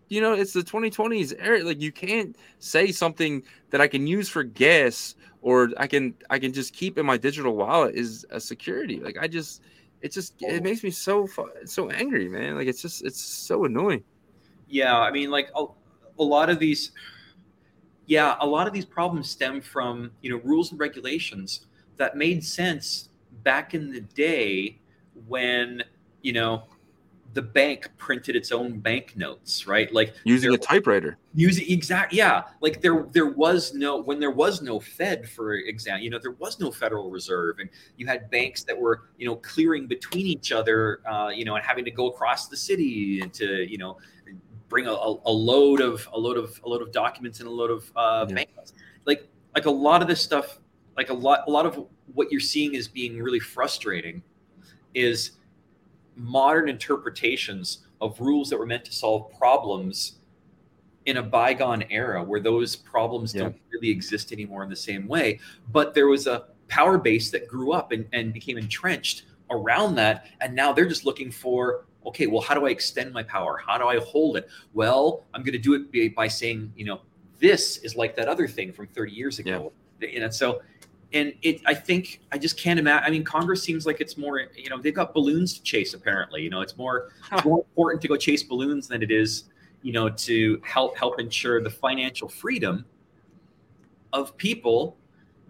you know it's the 2020s era. Like you can't say something that i can use for gas or i can i can just keep in my digital wallet is a security. Like i just it just it oh. makes me so so angry man. Like it's just it's so annoying. Yeah i mean like a, a lot of these yeah a lot of these problems stem from you know rules and regulations that made sense back in the day when you know the bank printed its own banknotes, right? Like using a typewriter. Using exact, yeah. Like there, there was no when there was no Fed, for example, you know, there was no Federal Reserve, and you had banks that were, you know, clearing between each other, uh, you know, and having to go across the city and to, you know, bring a, a load of a load of a load of documents and a load of uh, yeah. banknotes. Like, like a lot of this stuff, like a lot, a lot of what you're seeing is being really frustrating is modern interpretations of rules that were meant to solve problems in a bygone era where those problems yeah. don't really exist anymore in the same way. But there was a power base that grew up and, and became entrenched around that. And now they're just looking for, okay, well, how do I extend my power? How do I hold it? Well, I'm going to do it by saying, you know, this is like that other thing from 30 years ago. Yeah. And so and it i think i just can't imagine i mean congress seems like it's more you know they've got balloons to chase apparently. You know it's more, it's more important to go chase balloons than it is you know to help help ensure the financial freedom of people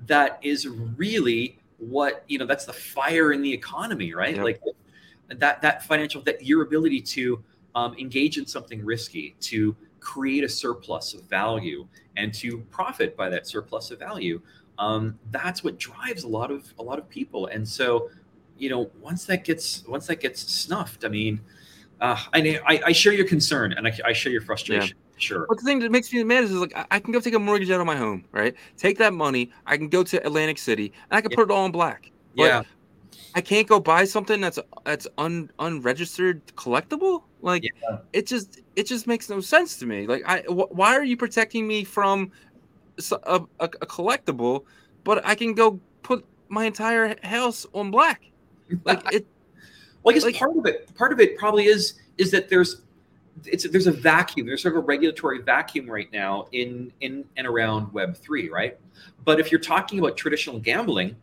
that is really what you know that's the fire in the economy right? Yep. like that that financial that your ability to um, engage in something risky to create a surplus of value and to profit by that surplus of value um, that's what drives a lot of a lot of people and so you know once that gets once that gets snuffed i mean uh, I, I, I share your concern and i, I share your frustration yeah. sure but the thing that makes me mad is like i can go take a mortgage out of my home right take that money i can go to atlantic city and i can yeah. put it all in black but yeah I can't go buy something that's that's un, unregistered collectible. Like yeah. it just it just makes no sense to me. Like I wh- why are you protecting me from a, a, a collectible, but I can go put my entire house on black. Like it. well, I guess like- part of it, part of it probably is is that there's it's there's a vacuum. There's sort of a regulatory vacuum right now in in and around Web three, right? But if you're talking about traditional gambling,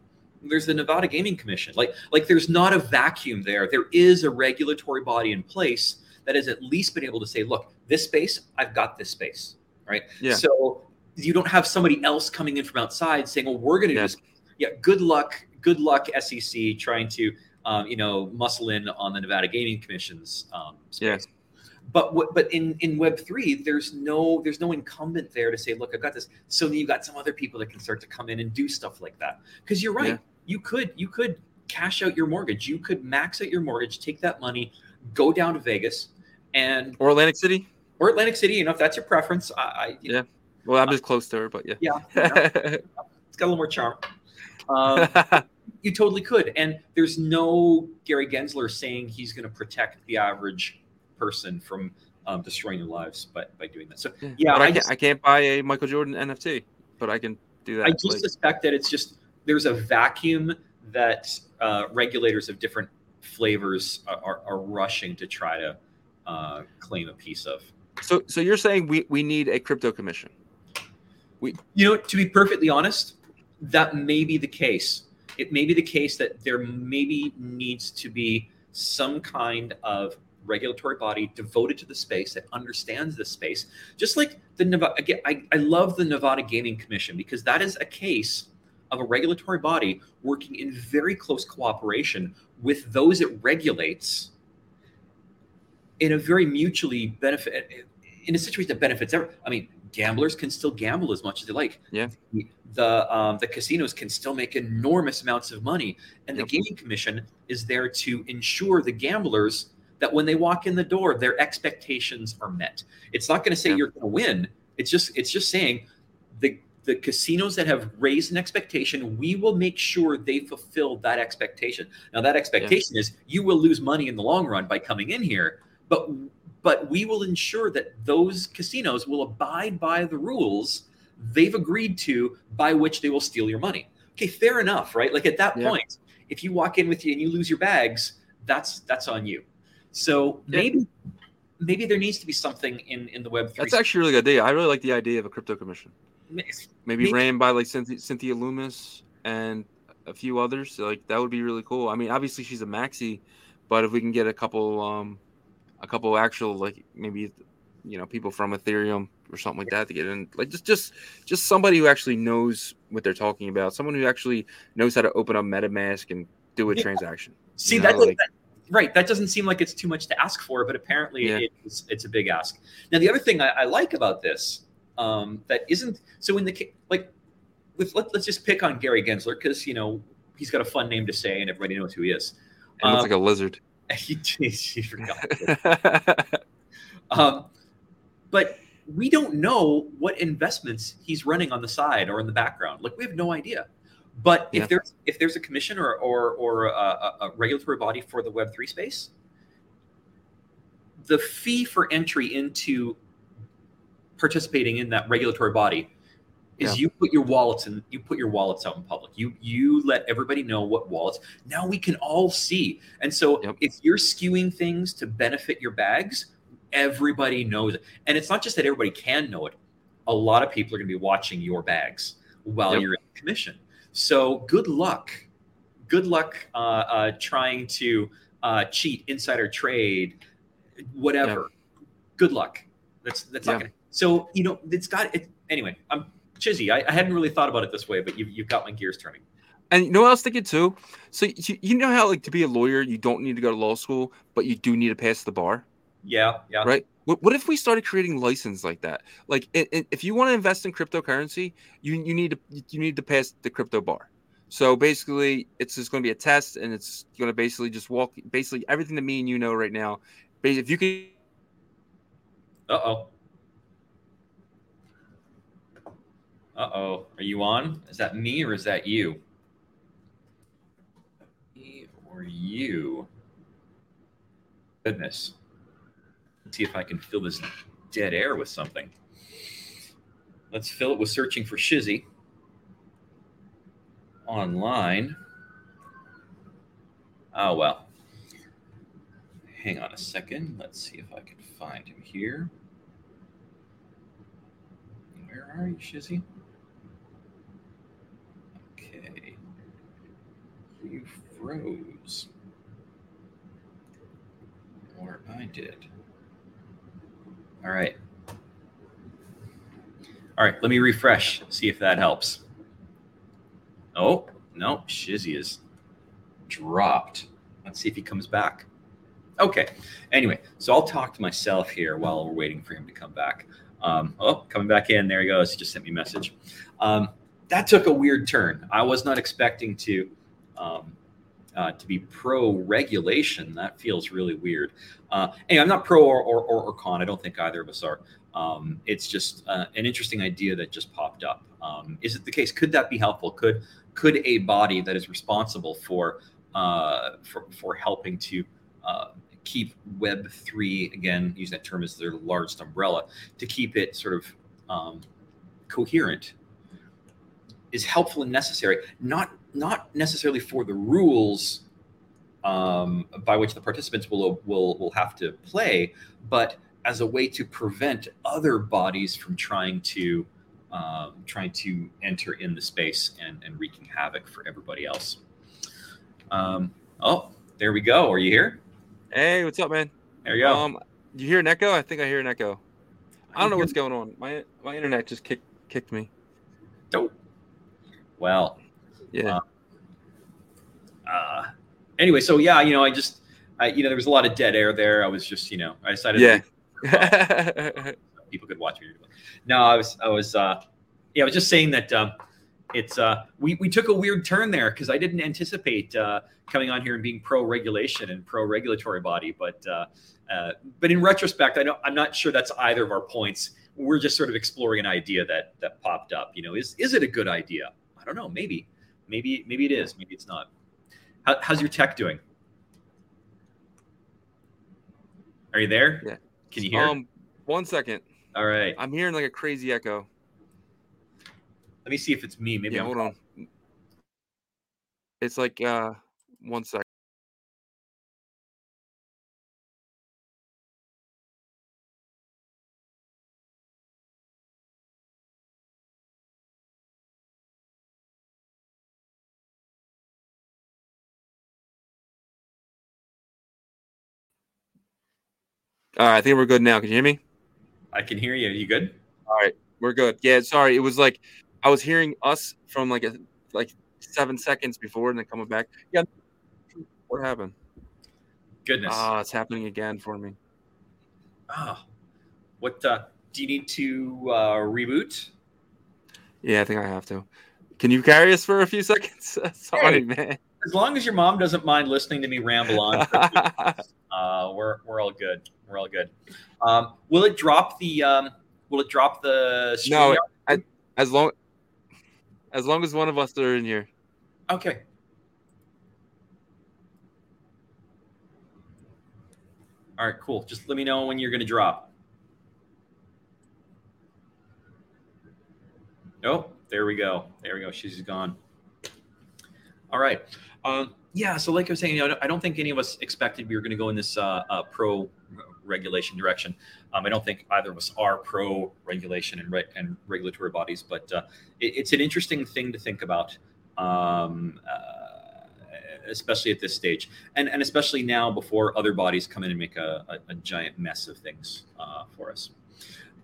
there's the Nevada Gaming Commission. Like like there's not a vacuum there. There is a regulatory body in place that has at least been able to say, look, this space, I've got this space, right? Yeah. So you don't have somebody else coming in from outside saying, well, we're going to Yeah. do this. Yeah. Good luck. Good luck, SEC, trying to um, you know muscle in on the Nevada Gaming Commission's um, Yeah. But what, but in in Web three, there's no there's no incumbent there to say, look, I've got this. So then you've got some other people that can start to come in and do stuff like that. Because you're right, Yeah. you could you could cash out your mortgage, you could max out your mortgage, take that money, go down to Vegas, and Or Atlantic City. or Atlantic City. You know, if that's your preference, I, I Yeah. Well, I'm just close to her, but yeah. yeah, it's got a little more charm. Um, you totally could. And there's no Gary Gensler saying he's going to protect the average person from um, destroying their lives by, by doing that. So yeah, but I, I can't, just- I can't buy a Michael Jordan NFT, but I can do that. I just like- suspect that it's just there's a vacuum that uh, regulators of different flavors are, are, are rushing to try to uh, claim a piece of. so, so you're saying we, we need a crypto commission? You know, to be perfectly honest, that may be the case. It may be the case that there maybe needs to be some kind of regulatory body devoted to the space that understands the space. Just like the Nevada, again, I, I love the Nevada Gaming Commission because that is a case of a regulatory body working in very close cooperation with those it regulates in a very mutually benefit in a situation that benefits everyone. I mean, gamblers can still gamble as much as they like. Yeah. The um, the casinos can still make enormous amounts of money, and Yep. the gaming commission is there to ensure the gamblers that when they walk in the door, their expectations are met. It's not going to say Yeah. you're going to win. It's just it's just saying the the casinos that have raised an expectation, we will make sure they fulfill that expectation. Now, that expectation is you will lose money in the long run by coming in here, but but we will ensure that those casinos will abide by the rules they've agreed to by which they will steal your money. Okay, fair enough, right? Like at that Yeah. point, if you walk in with you and you lose your bags, that's that's on you. So Yeah. maybe maybe there needs to be something in in the web. That's actually a really good idea. I really like the idea of a crypto commission. Maybe, Maybe- ran by like Cynthia, Cynthia Lummis and a few others. Like that would be really cool. I mean, obviously she's a maxi, but if we can get a couple, um, a couple actual like maybe, you know, people from Ethereum or something like that to get in, like just just just somebody who actually knows what they're talking about, someone who actually knows how to open up MetaMask and do a Yeah. transaction. See You know, that, like- that- right? That doesn't seem like it's too much to ask for, but apparently Yeah. it's it's a big ask. Now the other thing I, I like about this um, that isn't so in the like with let, let's just pick on Gary Gensler because you know he's got a fun name to say and everybody knows who he is. And looks Um, like a lizard. he, he forgot. Um, but we don't know what investments he's running on the side or in the background. Like we have no idea. But Yeah. if there's if there's a commission or or, or a, a, a regulatory body for the Web three space, the fee for entry into participating in that regulatory body is Yeah. you put your wallets and you put your wallets out in public. You you let everybody know what wallets. Now we can all see. And so Yep. if you're skewing things to benefit your bags, everybody knows it. And it's not just that everybody can know it. A lot of people are going to be watching your bags while Yep. you're in commission. So good luck. Good luck uh, uh, trying to uh, cheat, insider trade, whatever. Good luck. That's that's not to. So you know it's got it. Anyway, I'm Shizzy. I, I hadn't really thought about it this way, but you've you've got my gears turning. And you know what I was thinking too? So you, you know how like to be a lawyer, you don't need to go to law school, but you do need to pass the bar, Yeah, yeah. right? What, what if we started creating license like that? Like i i if you want to invest in cryptocurrency, you you need to you need to pass the crypto bar. So basically, it's just going to be a test, and it's going to basically just walk basically everything that me and you know right now. Basically, if you can Uh oh. Uh oh. Are you on? Is that me or is that you? Me or you? Goodness. Let's see if I can fill this dead air with something. let's fill it with searching for Shizzy online. Oh, well. Hang on a second. Let's see if I can find him here. Where are you, Shizzy? Okay. You froze. Or I did. All right. All right, let me refresh, see if that helps. Oh, no, Shizzy is dropped. Let's see if he comes back. Okay. Anyway, so I'll talk to myself here while we're waiting for him to come back. Um, oh, coming back in. There he goes. He just sent me a message. Um, that took a weird turn. I was not expecting to um, uh, to be pro regulation. That feels really weird. Uh, anyway, I'm not pro or, or, or, or con. I don't think either of us are. Um, it's just uh, an interesting idea that just popped up. Um, is it the case? Could that be helpful? Could could a body that is responsible for uh, for, for helping to uh, keep Web three again, use that term as their largest umbrella, to keep it sort of um, coherent, is helpful and necessary. Not not necessarily for the rules um, by which the participants will will will have to play, but as a way to prevent other bodies from trying to um, trying to enter in the space and, and wreaking havoc for everybody else. Um, oh, there we go. Are you here? Hey, what's up, man? There you go. Um, you hear an echo? I think I hear an echo. I don't know what's going on. My my internet just kicked kicked me. Oh. Well. Yeah. Uh, uh, anyway, so yeah, you know, I just, I, you know, there was a lot of dead air there. I was just, you know, I decided. Yeah. To, people could watch me. No, I was, I was, uh, yeah, I was just saying that um, it's, uh, we we took a weird turn there because I didn't anticipate uh, coming on here and being pro regulation and pro regulatory body, but uh, uh, but in retrospect, I know I'm not sure that's either of our points. We're just sort of exploring an idea that that popped up. You know, is is it a good idea? I don't know. Maybe, maybe, maybe it is. Maybe it's not. How, how's your tech doing? Are you there? Yeah. Can you hear? Um, one second. All right. I'm hearing like a crazy echo. Let me see if it's me. Maybe yeah, I'm hold on. It's like uh one sec. All right, I think we're good now. Can you hear me? I can hear you. Are you good? All right, we're good. Yeah, sorry. It was like I was hearing us from like a like seven seconds before, and then coming back. Yeah, what happened? Goodness. Ah, it's happening again for me. Ah, what uh, do you need to uh, reboot? Yeah, I think I have to. Can you carry us for a few seconds? sorry, Hey. man. As long as your mom doesn't mind listening to me ramble on, for a few minutes, uh, we're we're all good. We're all good. Um, will it drop the um, Will it drop the? No, StreamYard? as long as long as one of us are in here. Okay. All right, cool. Just let me know when you're going to drop. Oh, there we go. There we go. She's gone. All right. Um, yeah. So, like I was saying, you know, I don't think any of us expected we were going to go in this uh, uh, pro regulation direction. Um, I don't think either of us are pro regulation and, re- and regulatory bodies, but uh, it, it's an interesting thing to think about. Um, uh, especially at this stage, and and especially now before other bodies come in and make a, a, a giant mess of things uh, for us.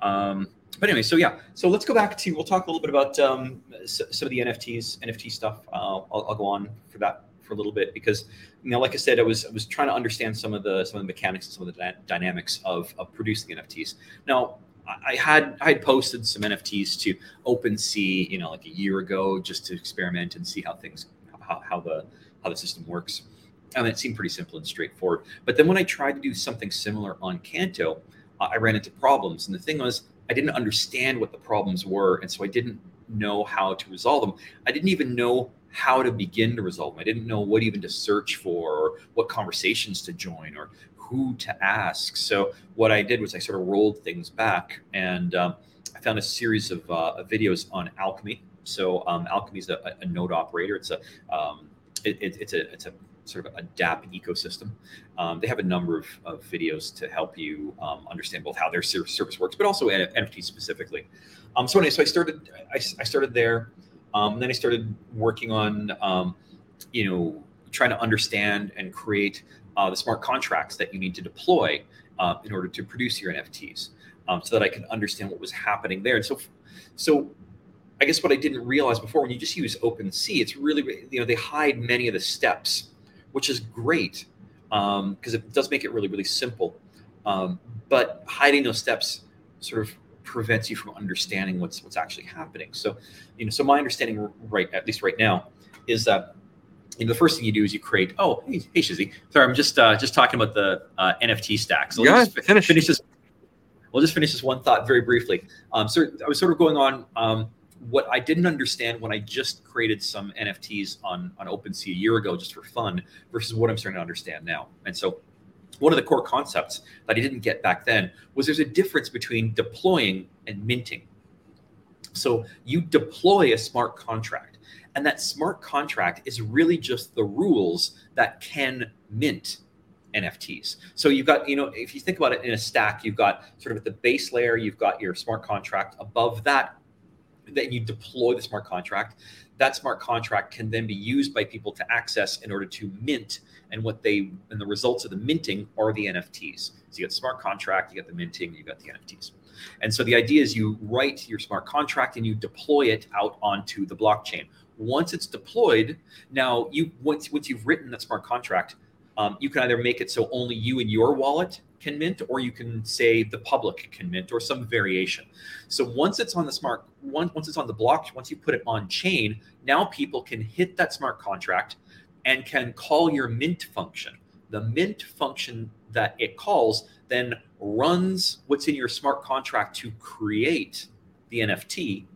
Um, but anyway, so yeah, so let's go back to we'll talk a little bit about um, some of the NFTs, NFT stuff. Uh, I'll, I'll go on for that for a little bit because you know, like I said, I was I was trying to understand some of the some of the mechanics and some of the dy- dynamics of of producing NFTs. Now, I had I had posted some NFTs to OpenSea, you know, like a year ago, just to experiment and see how things how, how the how the system works. And it seemed pretty simple and straightforward. But then when I tried to do something similar on Canto, I ran into problems. And the thing was, I didn't understand what the problems were, and so I didn't know how to resolve them. I didn't even know how to begin to resolve them. I didn't know what even to search for, or what conversations to join, or who to ask. So what I did was I sort of rolled things back and um, I found a series of, uh, videos on Alchemy. So um, Alchemy is a, a, node operator. It's a um, it, it, it's a it's a sort of a DApp ecosystem. Um, they have a number of, of, videos to help you um, understand both how their service works, but also NFT specifically. Um, so anyway, so I started I, I started there. Um, then I started working on um, you know trying to understand and create uh, the smart contracts that you need to deploy uh, in order to produce your NFTs, um, so that I can understand what was happening there. And so so I guess what I didn't realize before when you just use OpenSea, it's really you know they hide many of the steps which is great because um, it does make it really, really simple. Um, but hiding those steps sort of prevents you from understanding what's what's actually happening. So, you know, so my understanding, right, at least right now, is that you know, the first thing you do is you create. Oh, hey, hey Shizzy. Sorry, I'm just uh, just talking about the uh, NFT stack. So let's just finish. finish this. We'll just finish this one thought very briefly. Um, so I was sort of going on. Um, what I didn't understand when I just created some NFTs on on OpenSea a year ago just for fun versus what I'm starting to understand now. And so one of the core concepts that I didn't get back then was there's a difference between deploying and minting. So you deploy a smart contract, and that smart contract is really just the rules that can mint NFTs. So you've got, you know, if you think about it in a stack, you've got sort of at the base layer, you've got your smart contract. Above that, that you deploy the smart contract. That smart contract can then be used by people to access in order to mint. And what they and the results of the minting are the NFTs. So you got smart contract, you got the minting, you got the NFTs. And so the idea is you write your smart contract and you deploy it out onto the blockchain. Once it's deployed, now you once once you've written that smart contract, um, you can either make it so only you and your wallet can mint, or you can say the public can mint, or some variation. So once it's on the smart, once once it's on the block, once you put it on chain, now people can hit that smart contract and can call your mint function. The mint function that it calls then runs what's in your smart contract to create the NFT.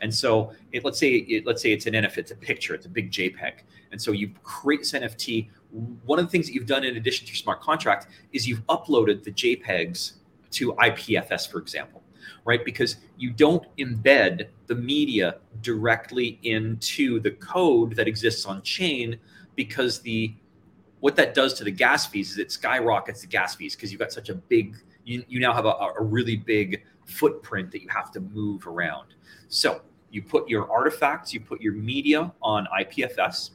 And so, it, let's say it, let's say it's an NFT, it's a picture, it's a big JPEG, and so you create this NFT one of the things that you've done in addition to your smart contract is you've uploaded the JPEGs to IPFS, for example, right? Because you don't embed the media directly into the code that exists on chain because the what that does to the gas fees is it skyrockets the gas fees because you've got such a big you, you now have a, a really big footprint that you have to move around so you put your artifacts you put your media on ipfs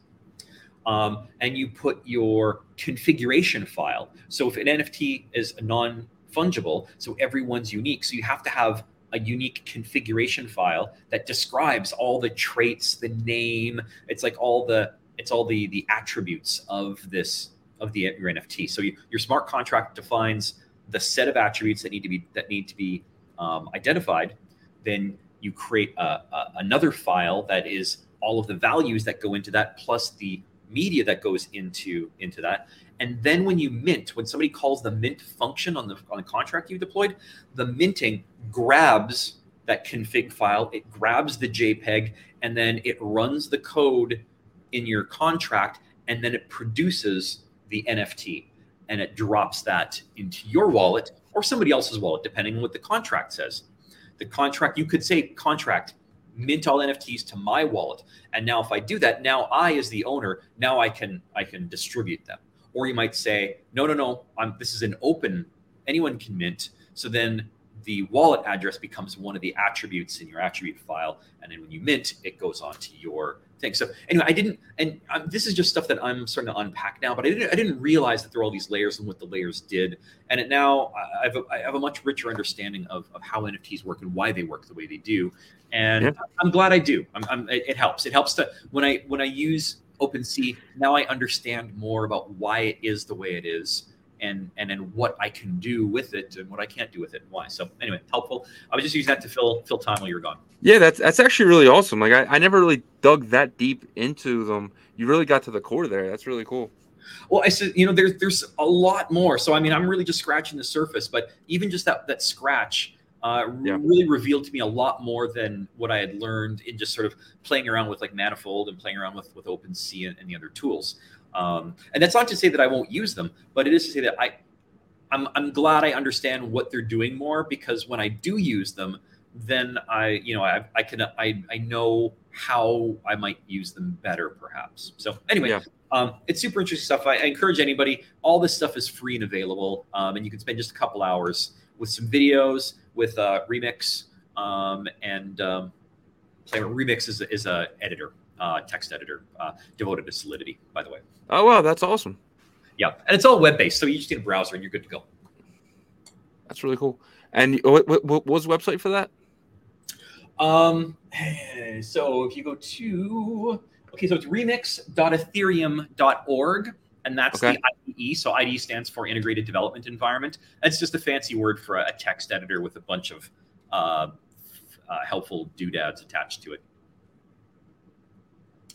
um, and you put your configuration file. So if an NFT is non fungible, so everyone's unique, so you have to have a unique configuration file that describes all the traits, the name. It's like all the it's all the the attributes of this of the your NFT. So you, your smart contract defines the set of attributes that need to be that need to be um, identified. Then you create a, a, another file that is all of the values that go into that plus the media that goes into into that. And then when you mint when somebody calls the mint function on the on the contract you deployed the minting grabs that config file it grabs the jpeg and then it runs the code in your contract and then it produces the nft and it drops that into your wallet or somebody else's wallet depending on what the contract says. The contract you could say contract mint all NFTs to my wallet. And now if I do that, now I as the owner, now I can I can distribute them. Or you might say, no, no, no, I'm, this is an open, anyone can mint. So then the wallet address becomes one of the attributes in your attribute file. And then when you mint, it goes on to your thing. So anyway, I didn't, and um, this is just stuff that I'm starting to unpack now, but I didn't, I didn't realize that there were all these layers and what the layers did. And it now I have a, I have a much richer understanding of, of how NFTs work and why they work the way they do. And yeah. I'm glad I do. I'm, I'm, it helps. It helps to when I when I use OpenSea, now I understand more about why it is the way it is and and then what I can do with it and what I can't do with it and why. So anyway, helpful. I was just using that to fill fill time while you were gone. Yeah, that's that's actually really awesome. Like I, I never really dug that deep into them. You really got to the core there. That's really cool. Well, I said, you know, there's there's a lot more. So I mean, I'm really just scratching the surface, but even just that that scratch uh, yeah. really revealed to me a lot more than what I had learned in just sort of playing around with like Manifold and playing around with with OpenSea and, and the other tools. Um, and that's not to say that I won't use them, but it is to say that I, I'm, I'm glad I understand what they're doing more because when I do use them, then I, you know, I, I can, I, I know how I might use them better, perhaps. So anyway, yeah. um, it's super interesting stuff. I, I, encourage anybody. All this stuff is free and available, um, and you can spend just a couple hours with some videos, with uh, Remix, um, and um, Remix is is a editor, uh, text editor, uh, devoted to Solidity, by the way. Oh wow, that's awesome. Yeah, and it's all web based, so you just need a browser and you're good to go. That's really cool. And what, what, what was the website for that? Um, so if you go to okay, so it's remix.ethereum.org, and that's okay. the IDE. So IDE stands for Integrated Development Environment. It's just a fancy word for a, text editor with a bunch of uh, uh, helpful doodads attached to it.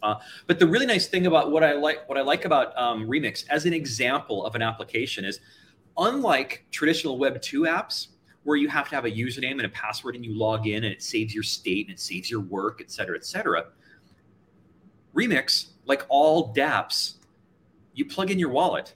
Uh, but the really nice thing about what I like, what I like about um, Remix as an example of an application is, unlike traditional Web two apps, where you have to have a username and a password and you log in and it saves your state and it saves your work, et cetera, et cetera. Remix, like all dApps, you plug in your wallet.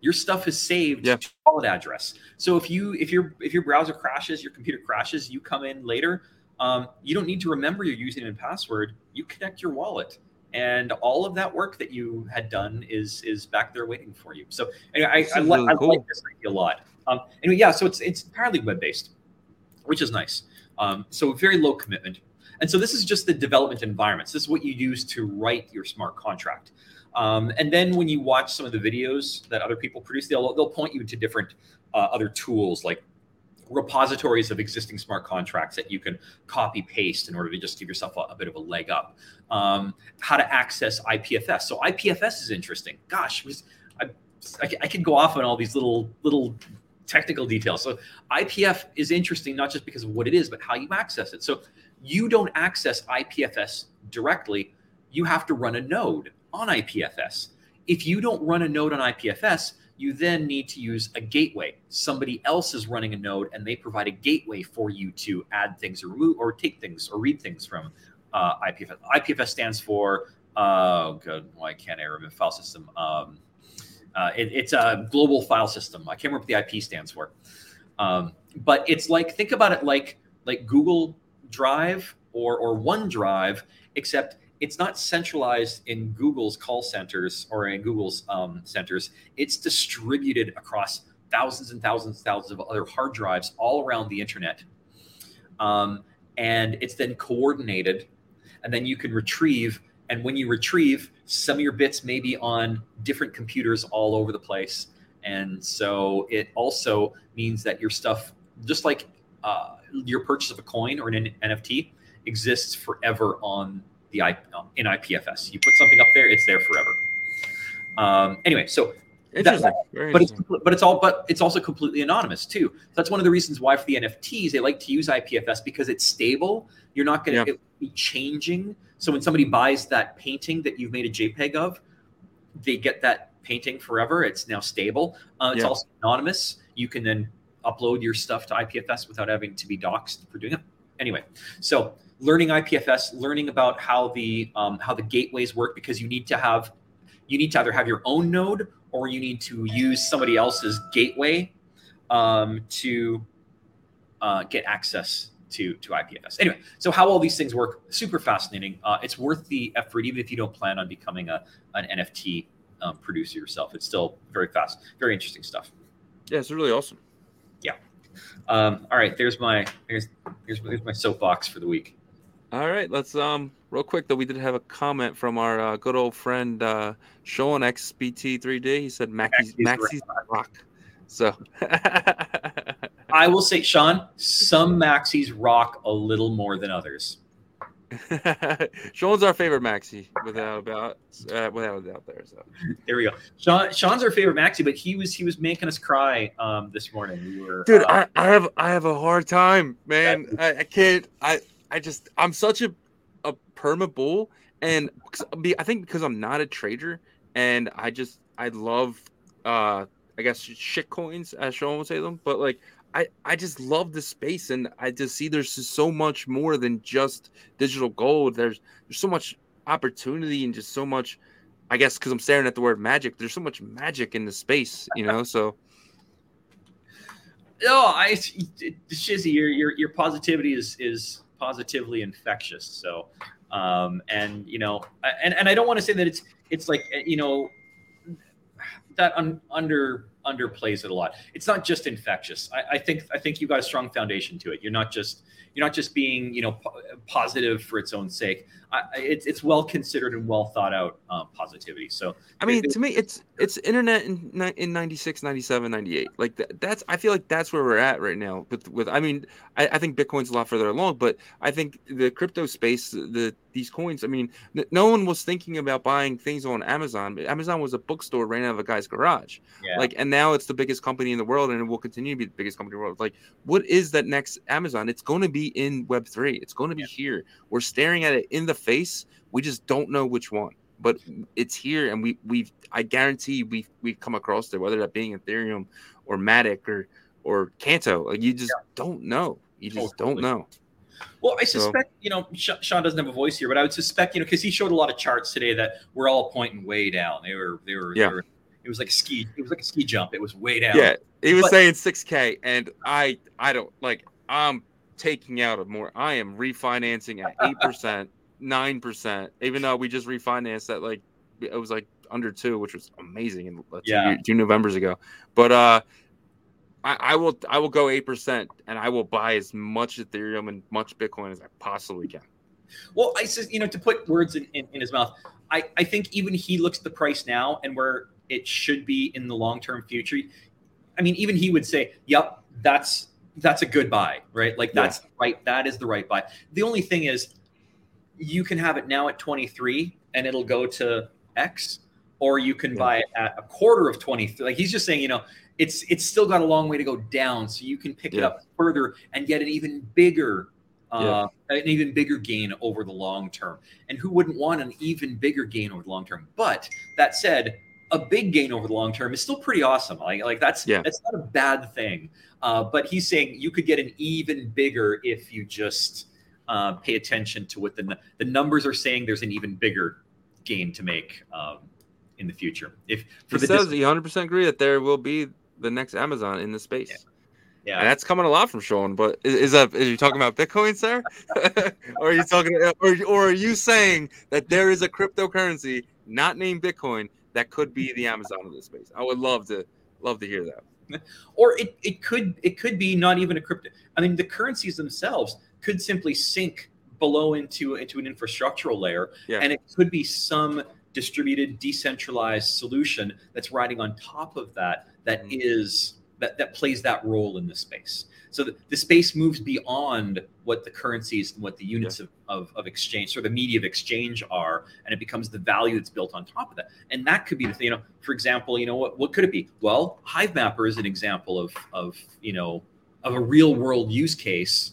Your stuff is saved yeah. to wallet address. So if you if your if your browser crashes, your computer crashes, you come in later, um, you don't need to remember your username and password. You connect your wallet, and all of that work that you had done is is back there waiting for you. So anyway, I, I, really I, cool. Like this idea a lot. Um, anyway, yeah, so it's it's entirely web based, which is nice. Um, so very low commitment. And so this is just the development environments. This is what you use to write your smart contract. Um, and then when you watch some of the videos that other people produce, they'll they'll point you to different uh, other tools like repositories of existing smart contracts that you can copy paste in order to just give yourself a, a bit of a leg up. Um, how to access IPFS. So IPFS is interesting. Gosh, I, I, I can go off on all these little little technical details. So IPF is interesting not just because of what it is, but how you access it. So you don't access IPFS directly. You have to run a node on IPFS. If you don't run a node on IPFS, you then need to use a gateway. Somebody else is running a node and they provide a gateway for you to add things or remove or take things or read things from uh, IPFS. IPFS stands for, uh, good, why can't I remember file system? Um, uh, it, it's a global file system. I can't remember what the IP stands for. Um, but it's like think about it like like Google Drive or or OneDrive, except it's not centralized in Google's call centers or in Google's um, centers. It's distributed across thousands and thousands and thousands of other hard drives all around the internet. Um, and it's then coordinated, and then you can retrieve and when you retrieve, some of your bits may be on different computers all over the place. And so it also means that your stuff, just like uh, your purchase of a coin or an NFT, exists forever on the I, in IPFS. You put something up there, it's there forever. Um, anyway, so. That, but it's but it's all but it's also completely anonymous too. So that's one of the reasons why for the NFTs they like to use IPFS because it's stable. You're not going to yeah. be changing so when somebody buys that painting that you've made a JPEG of, they get that painting forever. It's now stable. Uh, it's yeah. also anonymous. You can then upload your stuff to IPFS without having to be doxxed for doing it. Anyway, so learning IPFS, learning about how the um, how the gateways work because you need to have you need to either have your own node or you need to use somebody else's gateway um, to uh, get access to to IPFS. Anyway, so how all these things work, super fascinating. Uh, it's worth the effort, even if you don't plan on becoming a an NFT um, producer yourself. It's still very fast, very interesting stuff. Yeah, it's really awesome. Yeah. Um, all right, there's my here's here's, here's my soapbox for the week. All right, let's um real quick though. We did have a comment from our uh, good old friend uh, Sean XBT3D. He said Maxi's Maxi's rock. So I will say, Sean, some maxis rock a little more than others. Sean's our favorite maxi, without about uh, without a doubt. There, so there we go. Sean, Sean's our favorite maxi, but he was he was making us cry um, this morning. We were, dude. Uh, I, I have I have a hard time, man. I, I can't. I I just I'm such a a perma bull, and I think because I'm not a trader, and I just I love uh I guess shit coins as Sean would say them, but like I, I just love the space and I just see there's just so much more than just digital gold. There's there's so much opportunity and just so much I guess because I'm staring at the word magic, there's so much magic in the space, you know. So No, I Shizzy, your your your positivity is is positively infectious. So, um, and you know, and and I don't want to say that it's it's like you know that un, under underplays it a lot. It's not just infectious. I, I, think I think you've got a strong foundation to it. You're not just you're not just being you know po- positive for its own sake. I, it's it's well considered and well thought out um, positivity. So I mean, it, to me, it's it's internet in in 96, 97, 98. Like that, that's I feel like that's where we're at right now. With with I mean, I, I think Bitcoin's a lot further along, but I think the crypto space, the these coins. I mean, no one was thinking about buying things on Amazon. Amazon was a bookstore right out of a guy's garage. Yeah. Like, and now it's the biggest company in the world, and it will continue to be the biggest company in the world. Like, what is that next Amazon? It's going to be in Web three. It's going to be yeah. here. We're staring at it in the face. We just don't know which one, but it's here, and we we I guarantee we we've come across it, whether that being Ethereum or Matic or or Canto. Like, you just yeah. don't know. You just totally. don't know. Well, I suspect, so, you know, Sean doesn't have a voice here, but I would suspect, you know, because he showed a lot of charts today that were all pointing way down. They were, they were, yeah. They were, it was like a ski. It was like a ski jump. It was way down. Yeah, he was but, saying 6K, and I, I don't like. I'm taking out of more. I am refinancing at eight percent, nine percent. Even though we just refinanced that, like it was like under two, which was amazing, and yeah, two, two Novembers ago. But uh, I, I will I will go eight percent, and I will buy as much Ethereum and much Bitcoin as I possibly can. Well, I says you know to put words in, in, in his mouth. I, I think even he looks at the price now and where it should be in the long term future. I mean, even he would say, "Yep, that's that's a good buy, right? Like that's yeah. right. That is the right buy." The only thing is, you can have it now at twenty three, and it'll go to X, or you can yeah. buy it at a quarter of twenty. Like he's just saying, you know, it's it's still got a long way to go down. So you can pick yeah. it up further and get an even bigger uh, yeah. an even bigger gain over the long term. And who wouldn't want an even bigger gain over the long term? But that said, a big gain over the long term is still pretty awesome. Like, like that's yeah. that's not a bad thing. Uh, but he's saying you could get an even bigger if you just uh, pay attention to what the the numbers are saying. There's an even bigger gain to make um, in the future. If for he the says he 100 percent agree that there will be the next Amazon in the space. Yeah. Yeah, and that's coming a lot from Sean. But is, is that is you talking about Bitcoin, sir, or are you talking, or or are you saying that there is a cryptocurrency not named Bitcoin that could be the Amazon of this space? I would love to love to hear that. Or it, it could it could be not even a crypto. I mean, the currencies themselves could simply sink below into into an infrastructural layer, yeah. and it could be some distributed, decentralized solution that's riding on top of that that mm-hmm. is that, that plays that role in the space. So the, the space moves beyond what the currencies and what the units yeah. of, of, of, exchange, or the media of exchange are, and it becomes the value that's built on top of that. And that could be the thing, you know, for example, you know, what, what could it be? Well, Hivemapper is an example of, of, you know, of a real world use case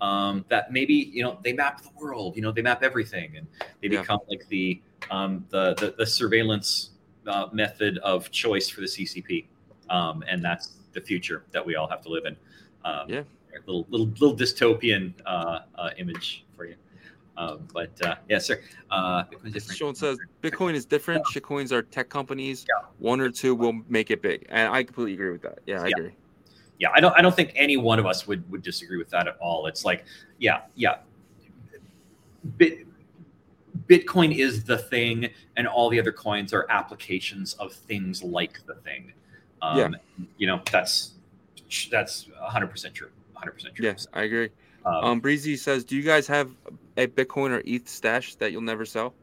um, that maybe, you know, they map the world, you know, they map everything and they yeah. become like the, um, the, the, the surveillance uh, method of choice for the CCP. Um, and that's the future that we all have to live in. Um, yeah. Little little little dystopian uh, uh, image for you. Um, but uh, yeah, sir. Uh, Sean says Bitcoin is different. Yeah. Shitcoins are tech companies. Yeah. One or two will make it big, and I completely agree with that. Yeah, I yeah. agree. Yeah, I don't. I don't think any one of us would would disagree with that at all. It's like, yeah, yeah. Bit, Bitcoin is the thing, and all the other coins are applications of things like the thing. Um, yeah. You know, that's that's 100% true. 100% true. Yes, I agree. Um, um, Breezy says, "Do you guys have a Bitcoin or ETH stash that you'll never sell?"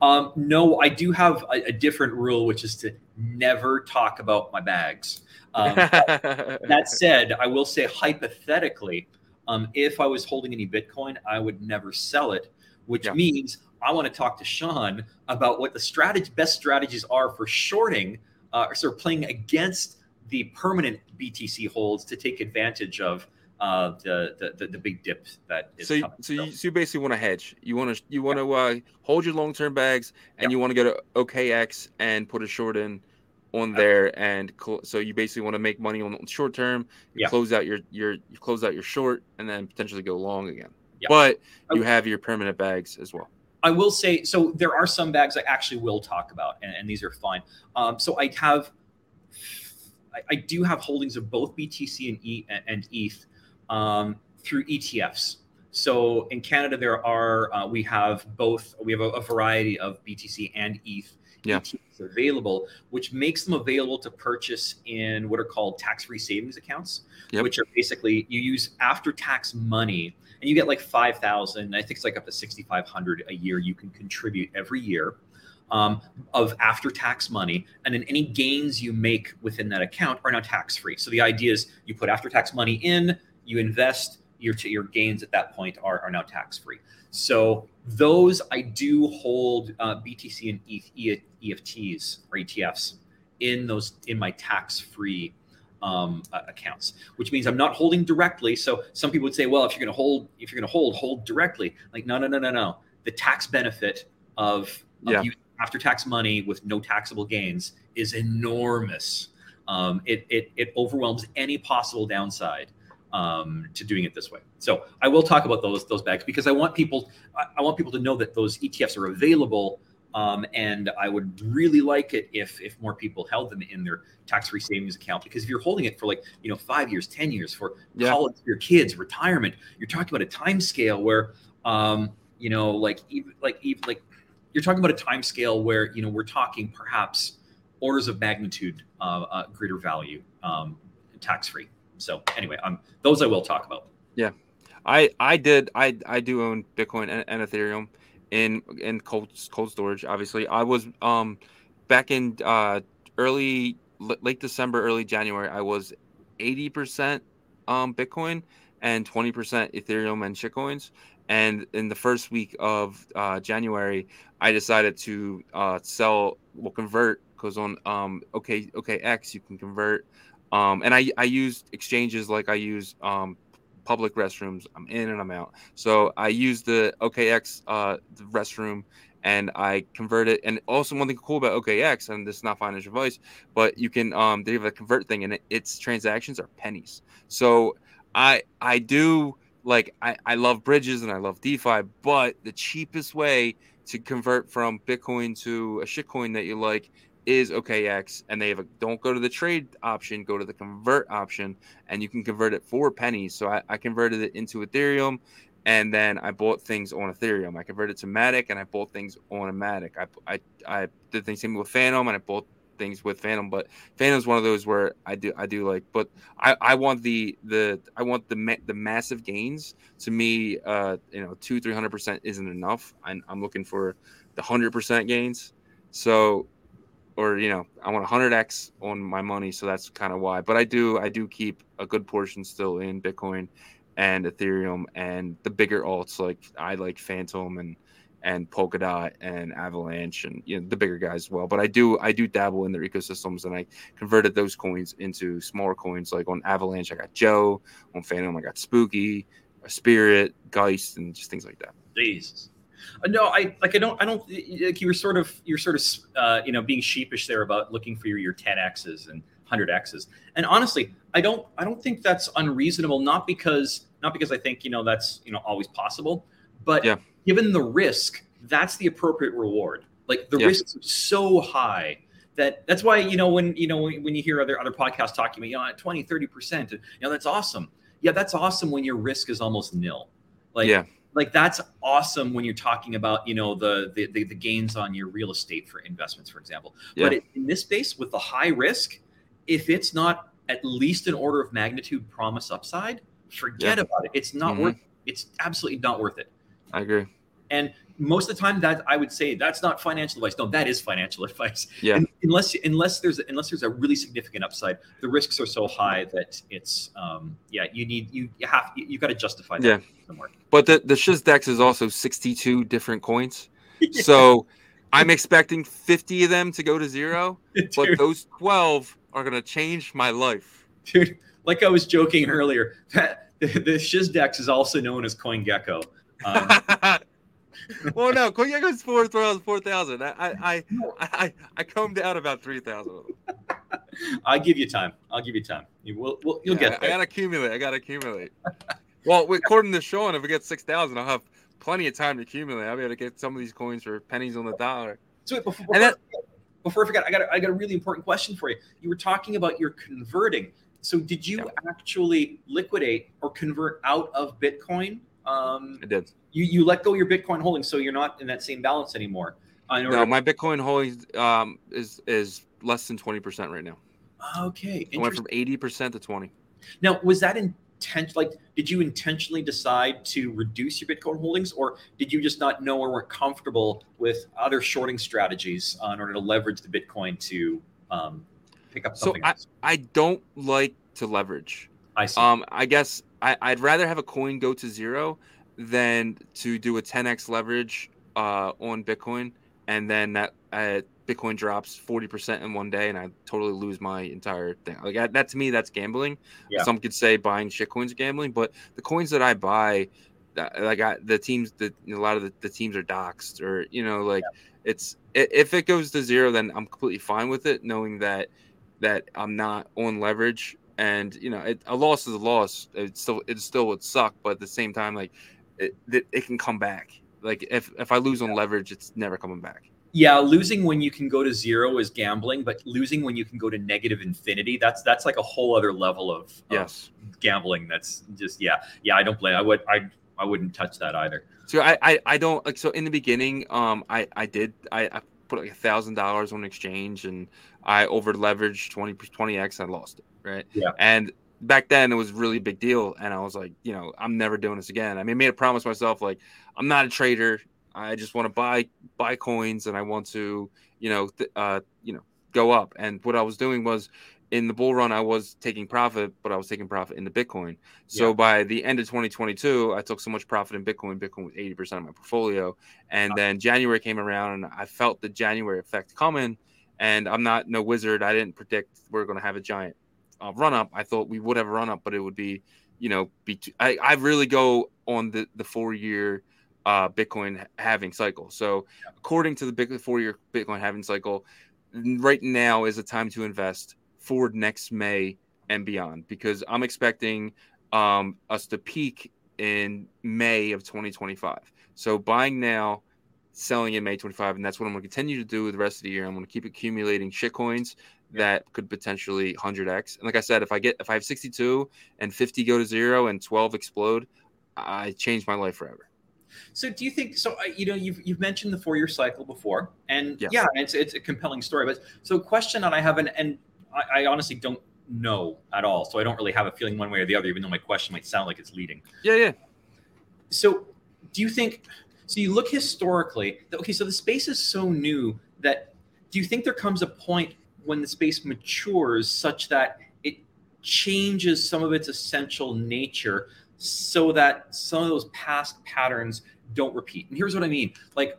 Um, no, I do have a, a, different rule, which is to never talk about my bags. Um, that said, I will say hypothetically, um, if I was holding any Bitcoin, I would never sell it, which yeah. means I want to talk to Sean about what the strategy, best strategies are for shorting uh, sort of playing against the permanent BTC holds to take advantage of uh, the, the the big dip that is so you, so you, so you basically want to hedge. You want to you want to uh, hold your long-term bags and you want to go to okx and put a short in on there and cl- so you basically want to make money on short term you yep. close out your your you close out your short and then potentially go long again but you have your permanent bags as well I will say, so there are some bags I actually will talk about, and, and these are fine. Um, so I have, I, I do have holdings of both BTC and E and ETH um, through ETFs. So in Canada, there are uh, we have both. We have a, a variety of BTC and ETH yeah. Available, which makes them available to purchase in what are called tax-free savings accounts, Yep. which are basically you use after-tax money, and you get like five thousand. I think it's like up to sixty-five hundred a year you can contribute every year. Um, of after-tax money, and then any gains you make within that account are now tax-free. So the idea is you put after-tax money in, you invest, your your gains at that point are, are now tax-free. So those I do hold uh, BTC and ETH, EFTs or ETFs in those in my tax-free um, uh, accounts, which means I'm not holding directly. So some people would say, well, if you're going to hold, if you're going to hold, hold directly. Like no, no, no, no, no. The tax benefit of, of Yeah. using after-tax money with no taxable gains is enormous. Um, it, it it overwhelms any possible downside um, to doing it this way. So I will talk about those those bags because I want people I, I want people to know that those ETFs are available. Um, and I would really like it if if more people held them in their tax-free savings account because if you're holding it for like you know five years, ten years for Yeah. college for your kids, retirement, you're talking about a time scale where um, you know like even like even like you're talking about a time scale where you know we're talking perhaps orders of magnitude uh, uh, greater value um, tax-free. So anyway, um, those I will talk about. Yeah, I I did I I do own Bitcoin and, and Ethereum in in cold cold storage. Obviously, I was um back in uh early late December, early January. I was eighty percent um Bitcoin and twenty percent Ethereum and shitcoins. And in the first week of uh, January, I decided to uh, sell, well, convert because on um okay OKX you can convert. Um, and I I use exchanges like I use um public restrooms. I'm in and I'm out. So I use the OKX uh, the restroom and I convert it. And also one thing cool about OKX, and this is not financial advice, but you can um they have a convert thing and it, its transactions are pennies. So I I do like I, I love bridges and I love DeFi, but the cheapest way to convert from Bitcoin to a shitcoin that you like is OKX, and they have a don't go to the trade option, go to the convert option, and you can convert it for pennies. So I, I converted it into Ethereum, and then I bought things on Ethereum. I converted to Matic, and I bought things on Matic. I I, I did the same with Fantom, and I bought things with Fantom. But Fantom's one of those where I do I do like, but I, I want the the I want the ma- the massive gains. To me, uh, you know, two three hundred percent isn't enough. I'm, I'm looking for the hundred percent gains. So or you know i want 100x on my money so that's kind of why. But i do i do keep a good portion still in bitcoin and ethereum and the bigger alts like i like fantom and and polkadot and avalanche and you know the bigger guys as well. But i do i do dabble in their ecosystems and i converted those coins into smaller coins like on avalanche i got joe on fantom i got spooky spirit geist and just things like that. Jesus. Uh, No, I like. I don't. I don't. Like you were sort of. You're sort of. Uh, you know, being sheepish there about looking for your your 10x's and 100x's. And honestly, I don't. I don't think that's unreasonable. Not because. Not because I think you know that's you know always possible, but Yeah. given the risk, that's the appropriate reward. Like the Yeah. risks are so high that that's why you know when you know when, when you hear other other podcasts talking about you know at 20 30 percent you know that's awesome yeah that's awesome when your risk is almost nil like Yeah. Like that's awesome when you're talking about you know the the, the, the gains on your real estate for investments for example but Yeah. it, in this space with the high risk if it's not at least an order of magnitude promise upside forget Yeah. about it it's not Mhm. worth it's absolutely not worth it i agree and most of the time that i would say that's not financial advice no that is financial advice Yeah. Un- unless unless there's unless there's a really significant upside the risks are so high that it's um yeah you need you, you have you, you got to justify that Yeah. But the the Shizdex is also 62 different coins. So I'm expecting 50 of them to go to zero, but those 12 are going to change my life. dude like i was joking earlier that the, the shizdex is also known as coingecko um, well, no, CoinGecko's 4,000. 4,000. I, I, I, I, I combed down about 3,000 i'll give you time i'll give you time you will we'll, you'll Yeah, get I got to accumulate. I got to accumulate. well, according to Sean, if we get 6,000, I'll have plenty of time to accumulate. I'll be able to get some of these coins for pennies on the dollar. so wait, before, And that- before I forget, I got a, I got a really important question for you. You were talking about your converting. So did you yeah. actually liquidate or convert out of Bitcoin? Um, I did. You you let go your Bitcoin holdings, so you're not in that same balance anymore. Uh, no, my Bitcoin holdings um, is is less than twenty percent right now. Okay, it went from eighty percent to twenty. Now, was that intent? Like, did you intentionally decide to reduce your Bitcoin holdings, or did you just not know or weren't comfortable with other shorting strategies uh, in order to leverage the Bitcoin to um, pick up something? So else? I I don't like to leverage. I see. Um, I guess I, I'd rather have a coin go to zero than to do a 10x leverage uh, on Bitcoin and then that uh, Bitcoin drops 40% in one day and I totally lose my entire thing. Like that to me, that's gambling. Yeah. Some could say buying shit coins gambling, but the coins that I buy, like I, the teams, that a lot of the, the, teams are doxed or, you know, like yeah. it's, if it goes to zero, then I'm completely fine with it, knowing that, that I'm not on leverage and, you know, it, a loss is a loss. It still, it still would suck, but at the same time, like it, it, it can come back like if if I lose on leverage, it's never coming back. Yeah, losing when you can go to zero is gambling, but losing when you can go to negative infinity, that's that's like a whole other level of, of yes gambling. That's just yeah, yeah. I don't play. I would I I wouldn't touch that either. So I I, I don't like so in the beginning, um, I I did I, I put like a thousand dollars on exchange and I over leveraged 20 20x. I lost it right. Yeah. And back then it was really a big deal and i was like you know i'm never doing this again i mean I made a promise myself like i'm not a trader i just want to buy buy coins and i want to you know th- uh you know go up and what i was doing was in the bull run i was taking profit but i was taking profit in the bitcoin so yeah. by the end of 2022 i took so much profit in bitcoin bitcoin was 80% of my portfolio and then january came around and i felt the january effect coming and i'm not no wizard i didn't predict we're going to have a giant uh, run up. I thought we would have a run up, but it would be, you know, be. Too, I I really go on the the four year uh, Bitcoin halving cycle. So according to the big four year Bitcoin halving cycle, right now is a time to invest forward next May and beyond because I'm expecting um, us to peak in May of 2025. So buying now, selling in May 25, and that's what I'm going to continue to do the rest of the year. I'm going to keep accumulating shitcoins that could potentially 100x. And like I said, if I get if I have 62 and 50 go to zero and 12 explode, I change my life forever. So do you think so? Uh, you know, you've you've mentioned the four year cycle before, and yes. yeah, it's it's a compelling story. But so question that I have, and, and I, I honestly don't know at all, so I don't really have a feeling one way or the other, even though my question might sound like it's leading. Yeah, yeah. So do you think? So you look historically. Okay, so the space is so new that do you think there comes a point when the space matures such that it changes some of its essential nature so that some of those past patterns don't repeat. And here's what I mean. Like,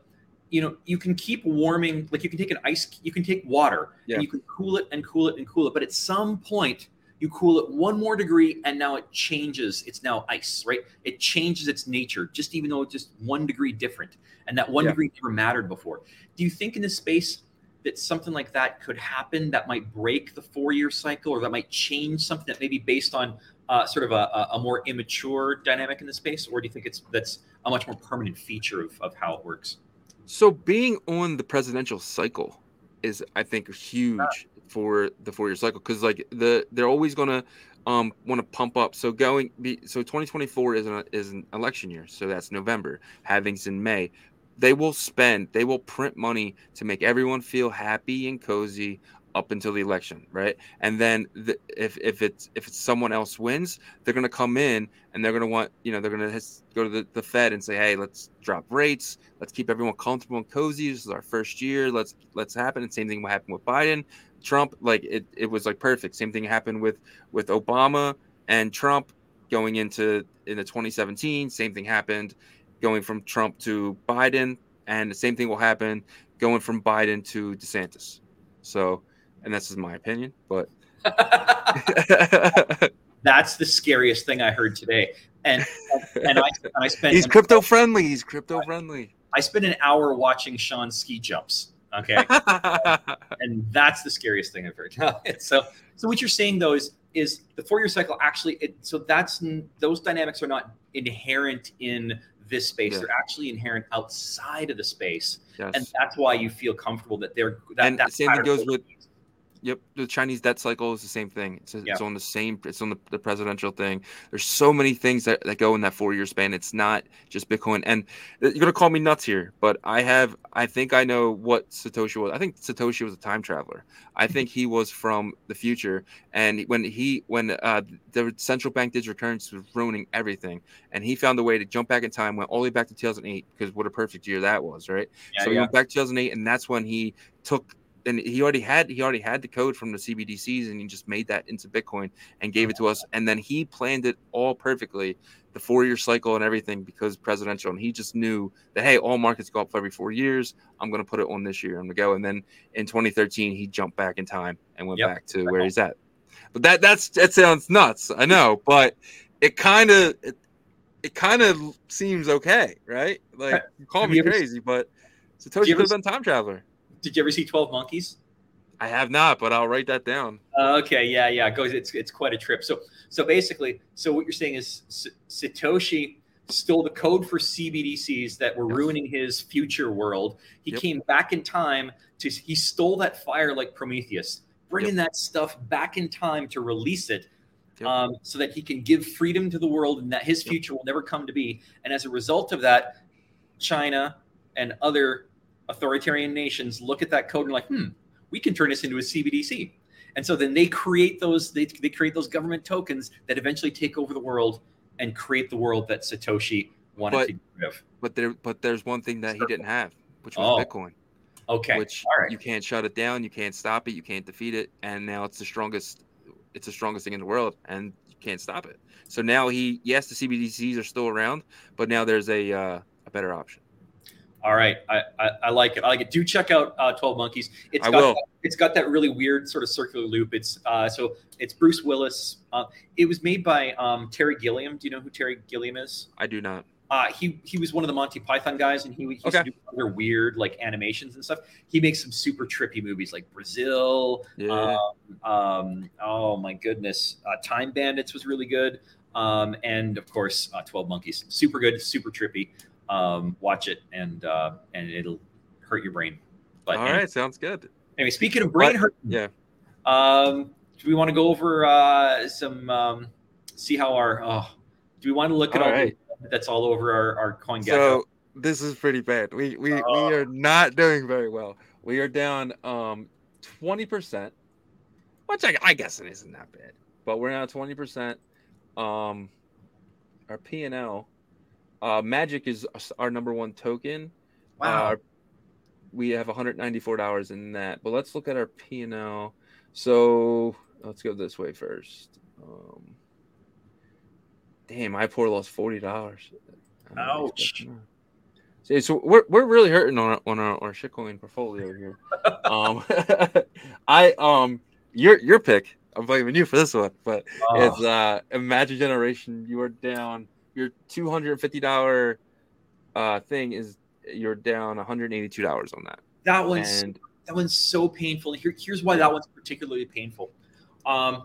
you know, you can keep warming, like you can take an ice, you can take water yeah. and you can cool it and cool it and cool it. But at some point, you cool it one more degree and now it changes. It's now ice, right? It changes its nature, just even though it's just one degree different. And that one yeah. degree never mattered before. Do you think in this space that something like that could happen that might break the four year cycle or that might change something that may be based on uh, sort of a, a, more immature dynamic in the space or do you think it's that's a much more permanent feature of, of how it works so being on the presidential cycle is i think huge for the four year cycle because like the they're always to um, want to pump up. So going be so 2024 is an is an election year, so that's November. Having's in May they will spend, they will print money to make everyone feel happy and cozy up until the election, right? And then the, if if it's if it's someone else wins, they're going to come in and they're going to want, you know, they're going to go to the, the Fed and say, "Hey, let's drop rates. Let's keep everyone comfortable and cozy. This is our first year. Let's let's happen." And same thing will happen with Biden, Trump. Like it, it was like perfect. Same thing happened with with Obama and Trump going into into 2017. Same thing happened going from Trump to Biden, and the same thing will happen going from Biden to DeSantis. So, and this is my opinion, but that's the scariest thing I heard today. And and I and I spent he's crypto friendly. He's crypto friendly. I spent an hour watching Sean ski jumps. Okay, and that's the scariest thing I've heard. so, so what you're saying though is is the four year cycle actually? It, so that's those dynamics are not inherent in this space. Yeah. They're actually inherent outside of the space, Yes. and that's why you feel comfortable that they're. That, And that same thing goes with- Yep, the Chinese debt cycle is the same thing. It's, it's on the same. It's on the, the presidential thing. There's so many things that, that go in that four year span. It's not just Bitcoin. And you're gonna call me nuts here, but I have. I think I know what Satoshi was. I think Satoshi was a time traveler. I think he was from the future. And when he when uh, the central bank digital currency was ruining everything, and he found a way to jump back in time, went all the way back to 2008 because what a perfect year that was, right? Yeah, so he yeah. went back to 2008, and that's when he took and he already had he already had the code from the CBDCs, and he just made that into Bitcoin and gave it to us. And then he planned it all perfectly, the four year cycle and everything, because presidential. And he just knew that hey, all markets go up every four years. I'm going to put it on this year. I'm going to go. And then in 2013, he jumped back in time and went Yep. back to where he's at. But that that's that sounds nuts. I know, but it kind of it, it kind of seems okay, right? Like you call me crazy, but Satoshi could have been time traveler. Did you ever see Twelve Monkeys? I have not, but I'll write that down. Uh, okay, yeah, yeah. It goes. It's it's quite a trip. So so basically, so what you're saying is S- Satoshi stole the code for CBDCs that were Yes. ruining his future world. He Yep. came back in time to he stole that fire like Prometheus, bringing that stuff back in time to release it. Yep. Um, so that he can give freedom to the world and that his Yep. future will never come to be. And as a result of that, China and other authoritarian nations look at that code and like, hmm, we can turn this into a CBDC. And so then they create those they, they create those government tokens that eventually take over the world and create the world that Satoshi wanted But- to of. But there, but there's one thing that he didn't have, which was Oh, Bitcoin, Okay. which right. you can't shut it down, you can't stop it, you can't defeat it, and now it's the strongest. It's the strongest thing in the world, and you can't stop it. So now he, yes, the CBDCs are still around, but now there's a uh, a better option. All right. I, I, I like it. I like it. Do check out uh, 12 Monkeys. It's I got will. That, it's got that really weird sort of circular loop. It's uh, so it's Bruce Willis. Uh, it was made by um, Terry Gilliam. Do you know who Terry Gilliam is? I do not. Uh, he he was one of the Monty Python guys, and he, he used Okay. to do other weird like animations and stuff. He makes some super trippy movies like Brazil. Yeah, Um, um, oh my goodness, uh, Time Bandits was really good, um, and of course, uh, Twelve Monkeys, super good, super trippy. Um, watch it, and uh, and it'll hurt your brain. But all anyway, right, sounds good. anyway, speaking of brain But- hurt, Yeah, um, do we want to go over uh, some um, see how our oh, do we want to look at All all, right. that's all over our our coin So this is pretty bad. We we, Oh. we are not doing very well. We are down um twenty percent, which I, I guess it isn't that bad. But we're now twenty percent. Um, our P and L, uh, Magic is our number one token. Wow. Uh, we have one hundred ninety four dollars in that. But let's look at our P and L. So let's go this way first. Um, damn, I poor lost forty dollars. Ouch. See, so we're, we're really hurting on our, on our, our shitcoin portfolio here. um, I um your your pick. I'm blaming you for this one, but Oh, it's uh Imagine Generation. You are down. Your two hundred and fifty dollar uh thing is you're down one hundred eighty two dollars on that. that one's And that one's so painful. Here, here's why that one's particularly painful. Um,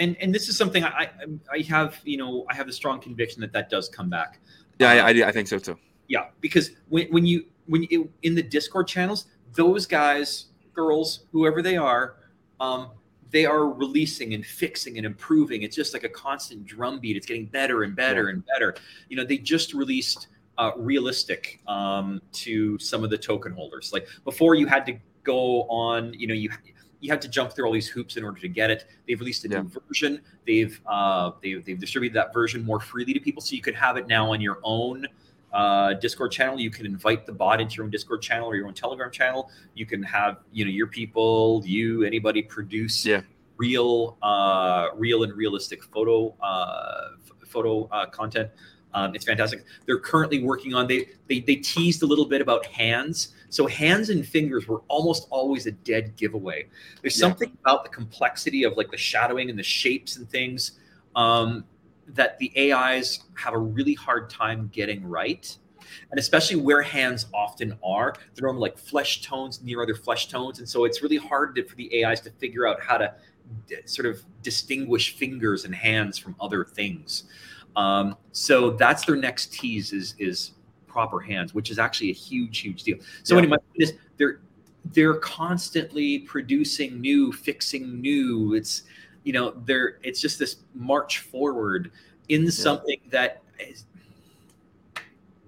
and and this is something I, I I have you know I have a strong conviction that that does come back. yeah, Um, I, I I think so too. Yeah, because when, when you when you in the Discord channels, those guys, girls, whoever they are, um, they are releasing and fixing and improving. It's just like a constant drumbeat. It's getting better and better and better. You know, they just released uh, realistic um, to some of the token holders. Like before, you had to go on. You know, you you had to jump through all these hoops in order to get it. They've released a new version. They've uh, they've they've distributed that version more freely to people, so you could have it now on your own uh, Discord channel. You can invite the bot into your own Discord channel or your own Telegram channel. You can have you know your people, you, anybody produce Yeah. real, uh, real and realistic photo uh, f- photo uh, content. Um, it's fantastic. They're currently working on they, they they teased a little bit about hands. So hands and fingers were almost always a dead giveaway. There's Yeah. something about the complexity of like the shadowing and the shapes and things um, that the AIs have a really hard time getting right. And especially where hands often are, they're on like flesh tones near other flesh tones. And so it's really hard to, for the AIs to figure out how to d- sort of distinguish fingers and hands from other things. Um, so that's their next tease is is proper hands, which is actually a huge, huge deal. So Yeah. anyway, this they're they're constantly producing new, fixing new. It's you know they're it's just this march forward in something that is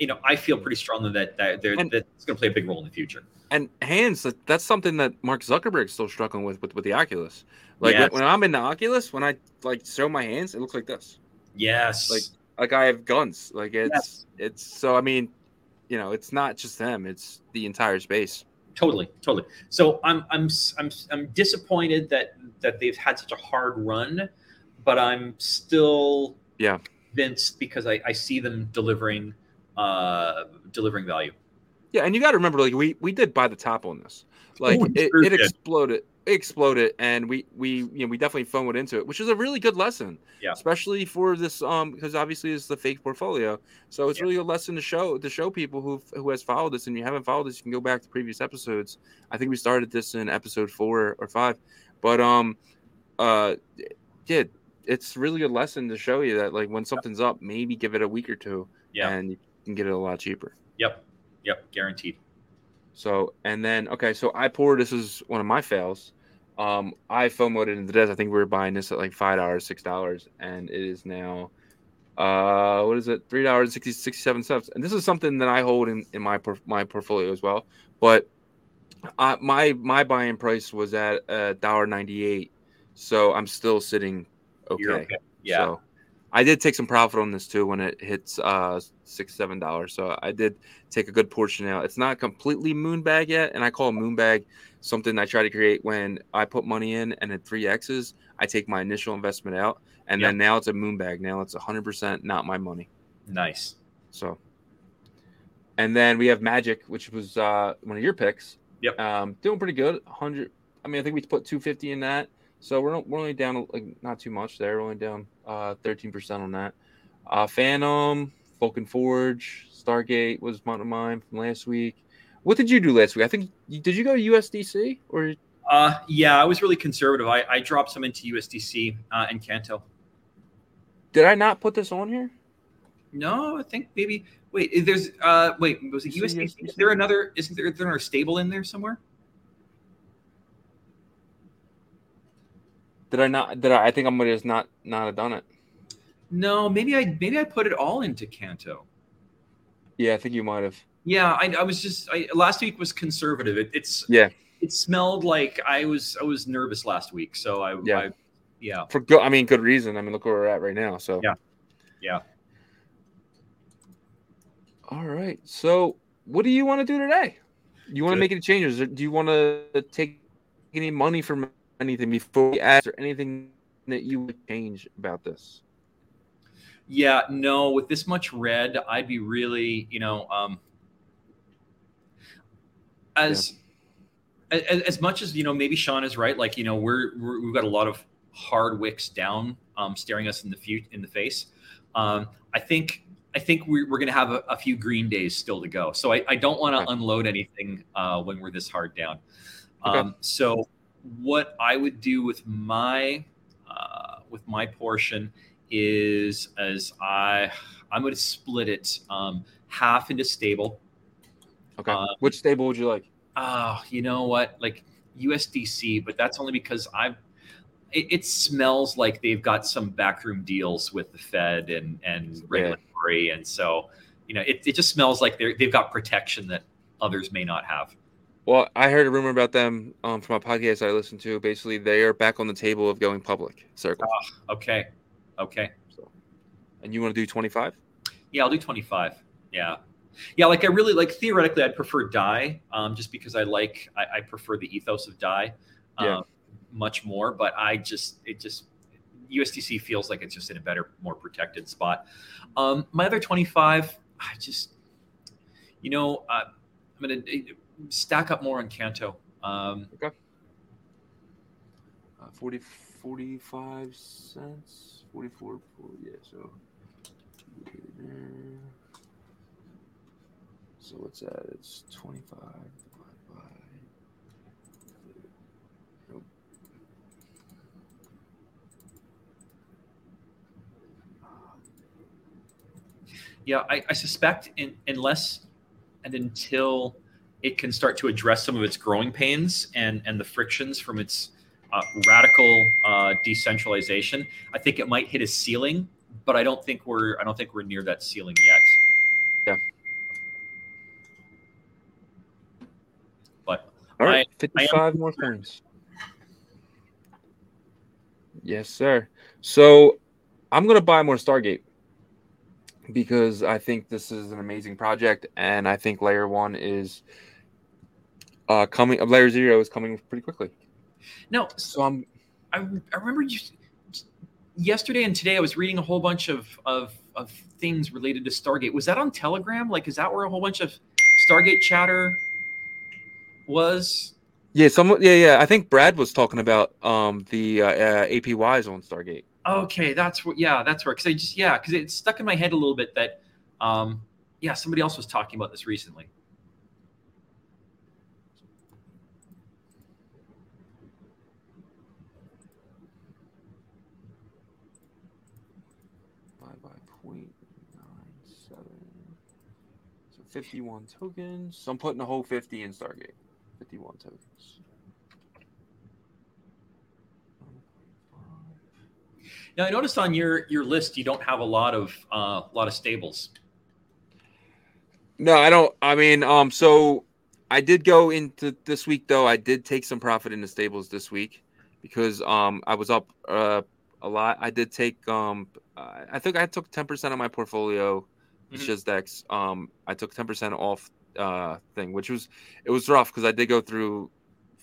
you know I feel pretty strongly that that And- that's going to play a big role in the future. And hands, that- that's something that Mark Zuckerberg's still struggling with with, with the Oculus. Like Yes. when, when I'm in the Oculus, when I like show my hands, it looks like this. Yes, Like like I have guns. Like it's Yes. it's so I mean, you know, it's not just them; it's the entire space. Totally, totally. So I'm I'm I'm I'm disappointed that that they've had such a hard run, but I'm still Yeah. convinced because I, I see them delivering uh delivering value. Yeah, and you got to remember, like we we did buy the top on this. Like Oh, we it, sure it exploded, exploded, and we we you know we definitely FOMOed into it, which is a really good lesson. Yeah. Especially for this um because obviously it's the fake portfolio, so it's Yeah. really a lesson to show to show people who who has followed this, and you haven't followed this, you can go back to previous episodes. I think we started this in episode four or five, but um, uh, yeah, it's really a lesson to show you that like when something's up, maybe give it a week or two, Yeah. and you can get it a lot cheaper. Yep. Yep. Guaranteed. So and then okay, so I poured. This is one of my fails. Um, I FOMOed it into this. I think we were buying this at like five dollars, six dollars, and it is now, uh, what is it? Three dollars 60, 67 cents. And this is something that I hold in in my my portfolio as well. But uh, my my buying price was at a dollar ninety eight, so I'm still sitting okay. Okay. Yeah. So I did take some profit on this too when it hits uh six seven dollars. So I did take a good portion out. It's not completely moonbag yet, and I call a moonbag something I try to create when I put money in and at three X's, I take my initial investment out, and then now it's a moonbag. Now it's hundred percent not my money. nice. So, and then we have Magic, which was uh, one of your picks. Yep. Um, doing pretty good. Hundred. I mean, I think we put two fifty in that. So we're, we're only down like not too much there. We're only down uh thirteen percent on that. Uh, Fantom, Vulcan Forge, Stargate was one of mine from last week. What did you do last week? I think did you go to USDC or Uh, yeah, I was really conservative. I, I dropped some into USDC uh, and Canto. did I not put this on here? No, I think maybe. Wait, there's uh, wait, was it USDC? Is there another? Isn't there, is there another stable in there somewhere? Did I not? Did I? I think I'm gonna just not not have done it. No, maybe I maybe I put it all into Canto. Yeah, I think you might have. Yeah, I, I was just I, last week was conservative. It, it's Yeah. It smelled like I was I was nervous last week, so I Yeah. I, yeah For good, I mean, good reason. I mean, look where we're at right now. So Yeah. Yeah. All right. So, what do you want to do today? You want to make any changes? Or do you want to take any money from anything before we ask, or anything that you would change about this? yeah no with this much red I'd be really you know um as as, as much as you know maybe Sean is right like you know we're, we're we've got a lot of hard wicks down um staring us in the few in the face um I think I think we're, we're going to have a, a few green days still to go. So I, I don't want to unload anything uh, when we're this hard down. Okay. Um, so what I would do with my uh, with my portion is as I I'm going to split it um, half into stable. Okay. Uh, Which stable would you like? Oh, you know what? Like USDC, but that's only because I've. It, it smells like they've got some backroom deals with the Fed and and regulatory, and so you know it, it just smells like they're they've got protection that others may not have. Well, I heard a rumor about them um, from a podcast I listened to. Basically, they are back on the table of going public. Circle. Okay, okay, So, and you want to do 25? yeah, I'll do twenty five. Yeah, yeah. Like I really like theoretically, I'd prefer DAI, um, just because I like I, I prefer the ethos of DAI, um, Yeah. much more. But I just it just USDC feels like it's just in a better, more protected spot. Um, my other twenty five, I just you know uh, I'm gonna uh, stack up more on Canto. Um, Uh, 40, 45 cents, 44, yeah. So, so what's that? It's 25 divided by. Nope. Yeah, I, I suspect in, unless and until it can start to address some of its growing pains and and the frictions from its uh, radical uh, decentralization, I think it might hit a ceiling. But I don't think we're I don't think we're near that ceiling yet. Yeah. But All right, I- 55 more coins. Yes, sir. So I'm gonna buy more Stargate because I think this is an amazing project, and I think Layer One is uh coming. Of Layer Zero is coming pretty quickly. no, So I'm I, I remember you yesterday and today I was reading a whole bunch of, of of things related to Stargate. Was that on Telegram? Like, is that where a whole bunch of Stargate chatter was? yeah, some yeah yeah. I think Brad was talking about um the uh, uh, APYs on Stargate. Okay, that's what. Yeah, that's where. Because I just yeah, because it stuck in my head a little bit that, um, yeah, somebody else was talking about this recently. 51 tokens. So I'm putting a whole 50 in Stargate. 51 tokens. Now I noticed on your your list you don't have a lot of uh, a uh, lot of stables. No, I don't. I mean, um, so I did go into this week though. I did take some profit in the stables this week because um I was up uh a lot. I did take um I think I took ten percent of my portfolio the Mhm. Shizdex. Um, I took ten percent off uh thing, which was it was rough because I did go through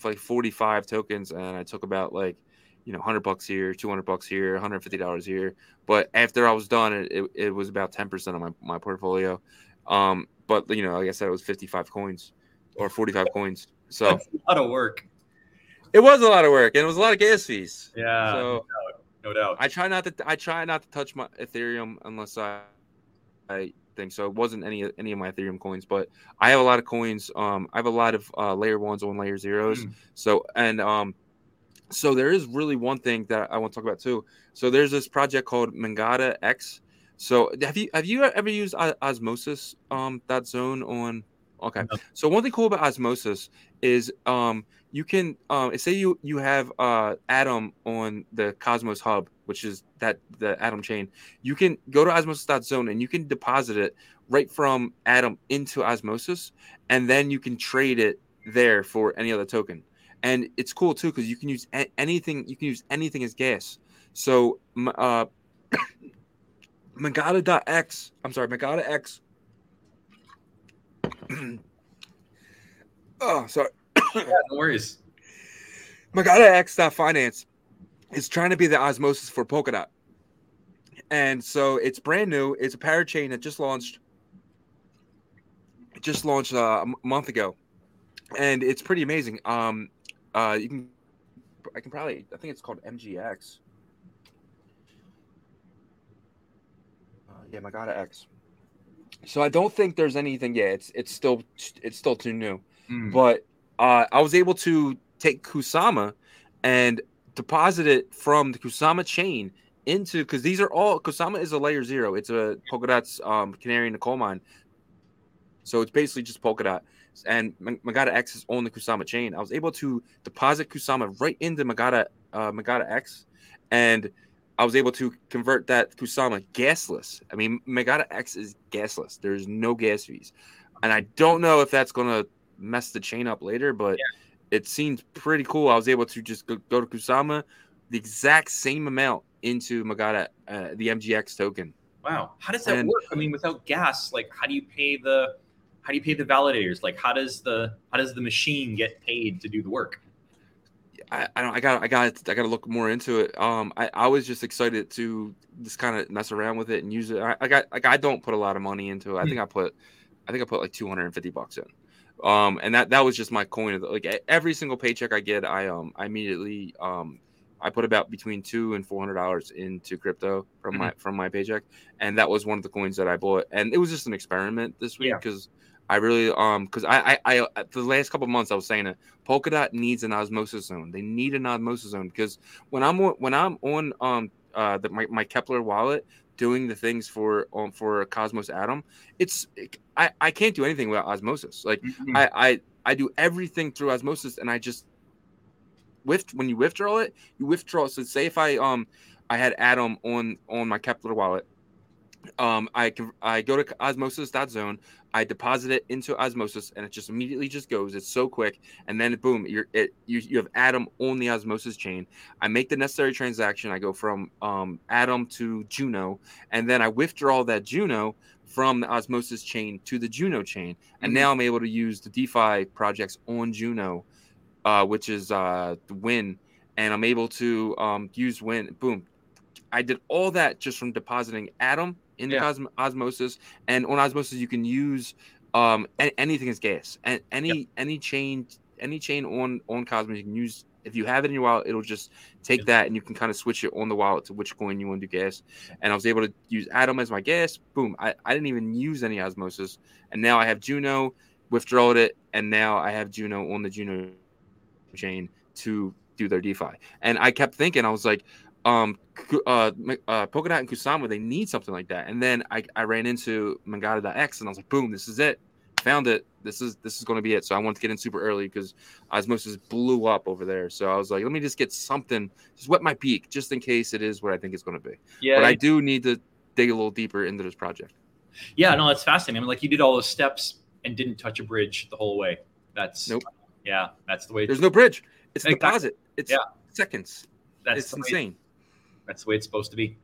like forty five tokens and I took about like you know hundred bucks here, two hundred bucks here, one hundred fifty dollars here. But after I was done, it, it, it was about ten percent of my my portfolio. Um, but you know, like I said, it was 55 coins or 45 coins. So That's a lot of work. it was a lot of work and it was a lot of gas fees. Yeah, So no doubt. I try not to I try not to touch my Ethereum unless I I think so. It wasn't any any of my Ethereum coins, but I have a lot of coins. Um, I have a lot of uh, layer ones on layer zeros. Mm. So and um, so there is really one thing that I want to talk about too. So there's this project called Mangata X. So have you have you ever used Osmosis um that zone on? Okay. No. So one thing cool about Osmosis is um you can um say you you have uh Atom on the Cosmos Hub, which is that the Atom chain. You can go to Osmosis.zone and you can deposit it right from Atom into Osmosis, and then you can trade it there for any other token. And it's cool too because you can use a- anything. You can use anything as gas. So uh, Mangata.x. I'm sorry, Mangata X. oh, sorry. Yeah, no worries. Mangata X Finance is trying to be the osmosis for Polkadot. And so it's brand new. It's a parachain that just launched. It just launched uh, a month ago, and it's pretty amazing. Um, uh, you can, I can probably, I think it's called MGX. Uh, yeah, Mangata X. So I don't think there's anything. Yeah, it's it's still it's still too new Mm. but uh, I was able to take Kusama and deposit it from the Kusama chain into because these are all Kusama is a layer zero. It's a Polkadot's um, canary in the coal mine. So it's basically just Polkadot. And M- Mangata X is on the Kusama chain. I was able to deposit Kusama right into Mangata uh, Mangata X, and I was able to convert that Kusama gasless. I mean, Mangata X is gasless. There's no gas fees, and I don't know if that's gonna mess the chain up later, but it seemed pretty cool. I was able to just go, go to Kusama, the exact same amount into Mangata, uh, the MGX token. Wow, how does that And- work? I mean, without gas, like how do you pay the how do you pay the validators? Like how does the how does the machine get paid to do the work? I, I don't I got I got I got to look more into it. Um, I, I was just excited to just kind of mess around with it and use it. I, I got like I don't put a lot of money into it. I think I put I think I put like 250 bucks in. Um, and that that was just my coin the, like every single paycheck I get, I um I immediately um I put about between two and four hundred dollars into crypto from my from my paycheck, and that was one of the coins that I bought. And it was just an experiment this week Yeah. I really um because I, I I the last couple of months I was saying it. Polkadot needs an osmosis zone. They need an osmosis zone because when I'm on, when I'm on um uh the, my, my Keplr wallet, doing the things for um, for a Cosmos Atom, it's I, I can't do anything without osmosis. Like mm-hmm. I, I I do everything through osmosis, and I just with when you withdraw it, you withdraw. So say if I um I had Atom on on my Keplr wallet, um I can I go to osmosis.zone, I deposit it into osmosis, and it just immediately just goes. It's so quick, and then boom, you're it you you have Atom on the osmosis chain. I make the necessary transaction. I go from um Atom to Juno, and then I withdraw that Juno from the osmosis chain to the Juno chain, and mm-hmm. now I'm able to use the DeFi projects on Juno uh, which is uh, Wynd, and I'm able to um, use Wynd. Boom. I did all that just from depositing Atom into yeah. Osmosis, and on Osmosis you can use um, anything as gas, and any yep. any chain any chain on on Cosmos you can use. If you have it in your wallet, it'll just take yep. that and you can kind of switch it on the wallet to which coin you want to do gas. And I was able to use Atom as my gas. Boom. I, I didn't even use any osmosis. And now I have Juno, withdrawed it, and now I have Juno on the Juno chain to do their DeFi. And I kept thinking, I was like, um, uh, uh, Polkadot and Kusama, they need something like that. And then I, I ran into Mangata.x and I was like, boom, this is it. Found it. This is this is going to be it. So I wanted to get in super early because Osmosis blew up over there. So I was like, let me just get something, just wet my beak, just in case it is what I think it's going to be. Yeah. But I do need to dig a little deeper into this project. Yeah, no, that's fascinating. I mean, like you did all those steps and didn't touch a bridge the whole way. That's nope. Yeah, that's the way. There's no bridge. It's a deposit. It's yeah. seconds. That's it's insane. Way, that's the way it's supposed to be.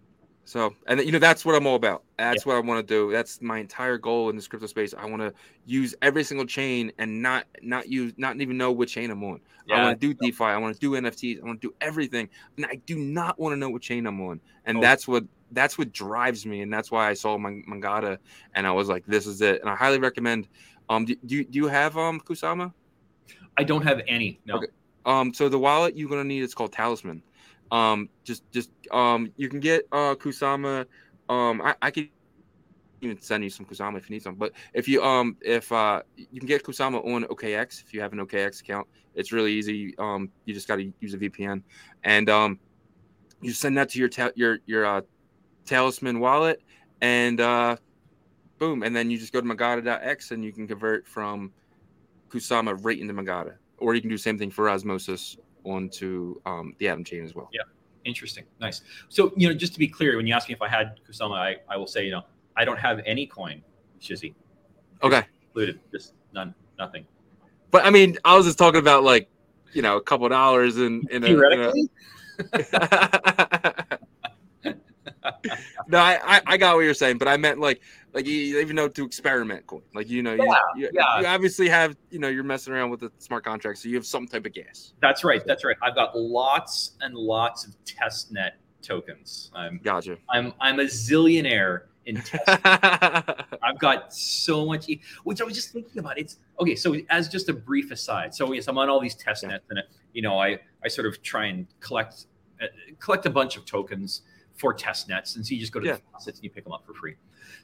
So, and you know, that's what I'm all about. That's yeah. what I want to do. That's my entire goal in this crypto space. I want to use every single chain and not not use not even know what chain I'm on. Yeah. I want to do DeFi. I want to do NFTs. I want to do everything, and I do not want to know what chain I'm on. And oh. that's what that's what drives me, and that's why I saw Mangata, and I was like, this is it. And I highly recommend. Um, do, do, do you have um Kusama? I don't have any. No. Okay. Um, so the wallet you're gonna need is called Talisman. Um, just just um, you can get uh Kusama. Um, I, I even send you some Kusama if you need some. But if you um if uh you can get Kusama on OKX if you have an OKX account, it's really easy. Um, you just got to use a VPN, and um, you send that to your ta- your your uh, Talisman wallet, and uh, boom, and then you just go to Mangata.x and you can convert from Kusama right into Mangata, or you can do the same thing for Osmosis onto um, the Atom chain as well. Yeah, interesting, nice. So you know, just to be clear, when you ask me if I had Kusama, I, I will say you know I don't have any coin, Shizzy. Okay. Included, just none, nothing. But I mean, I was just talking about like you know a couple dollars in in a. Theoretically. In a... no, I, I, I got what you're saying, but I meant like like you even know to experiment coin. Like you know, yeah, you, you, yeah. you obviously have you know you're messing around with the smart contract, so you have some type of gas. That's right. That's right. I've got lots and lots of testnet tokens. I'm gotcha. I'm I'm a zillionaire in test. I've got so much, which I was just thinking about. It's okay. So as just a brief aside, so yes, I'm on all these testnets, yeah. and you know, I I sort of try and collect uh, collect a bunch of tokens for test nets. And so you just go to yeah. the faucets and you pick them up for free.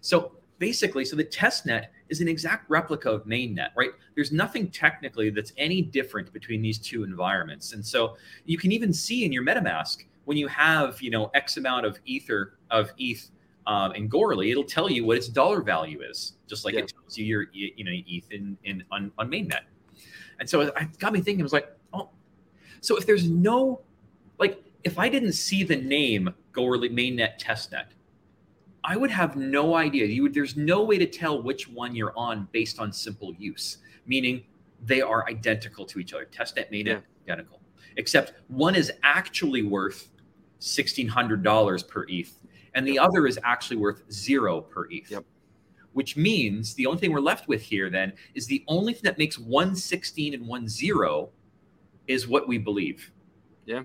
So basically, so the test net is an exact replica of mainnet, right? There's nothing technically that's any different between these two environments. And so you can even see in your MetaMask when you have, you know, X amount of Ether of ETH um, in Goerli, it'll tell you what its dollar value is, just like yeah. it tells you your, you know, ETH in, in on, on mainnet. And so it got me thinking, I was like, oh, so if there's no, like, if I didn't see the name Goerli mainnet testnet, I would have no idea. You would, there's no way to tell which one you're on based on simple use, meaning they are identical to each other. Testnet, mainnet, yeah. identical, except one is actually worth sixteen hundred dollars per ETH, and the yep. other is actually worth zero per ETH. Yep. Which means the only thing we're left with here then is the only thing that makes one sixteen and one zero is what we believe. Yeah,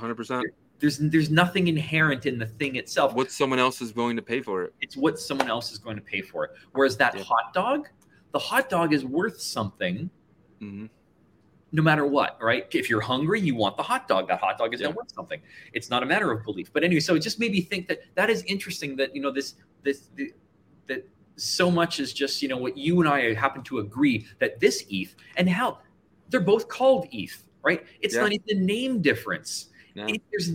hundred percent there's there's nothing inherent in the thing itself. What someone else is willing to pay for it. It's what someone else is going to pay for it. Whereas that yeah. hot dog, the hot dog is worth something. Mm-hmm. No matter what, right? If you're hungry, you want the hot dog. That hot dog is yeah. worth something. It's not a matter of belief. But anyway, so it just made me think that that is interesting. That you know this this the, that so much is just you know what you and I happen to agree that this ETH and how they're both called ETH, right? It's yeah. not even a name difference. It, there's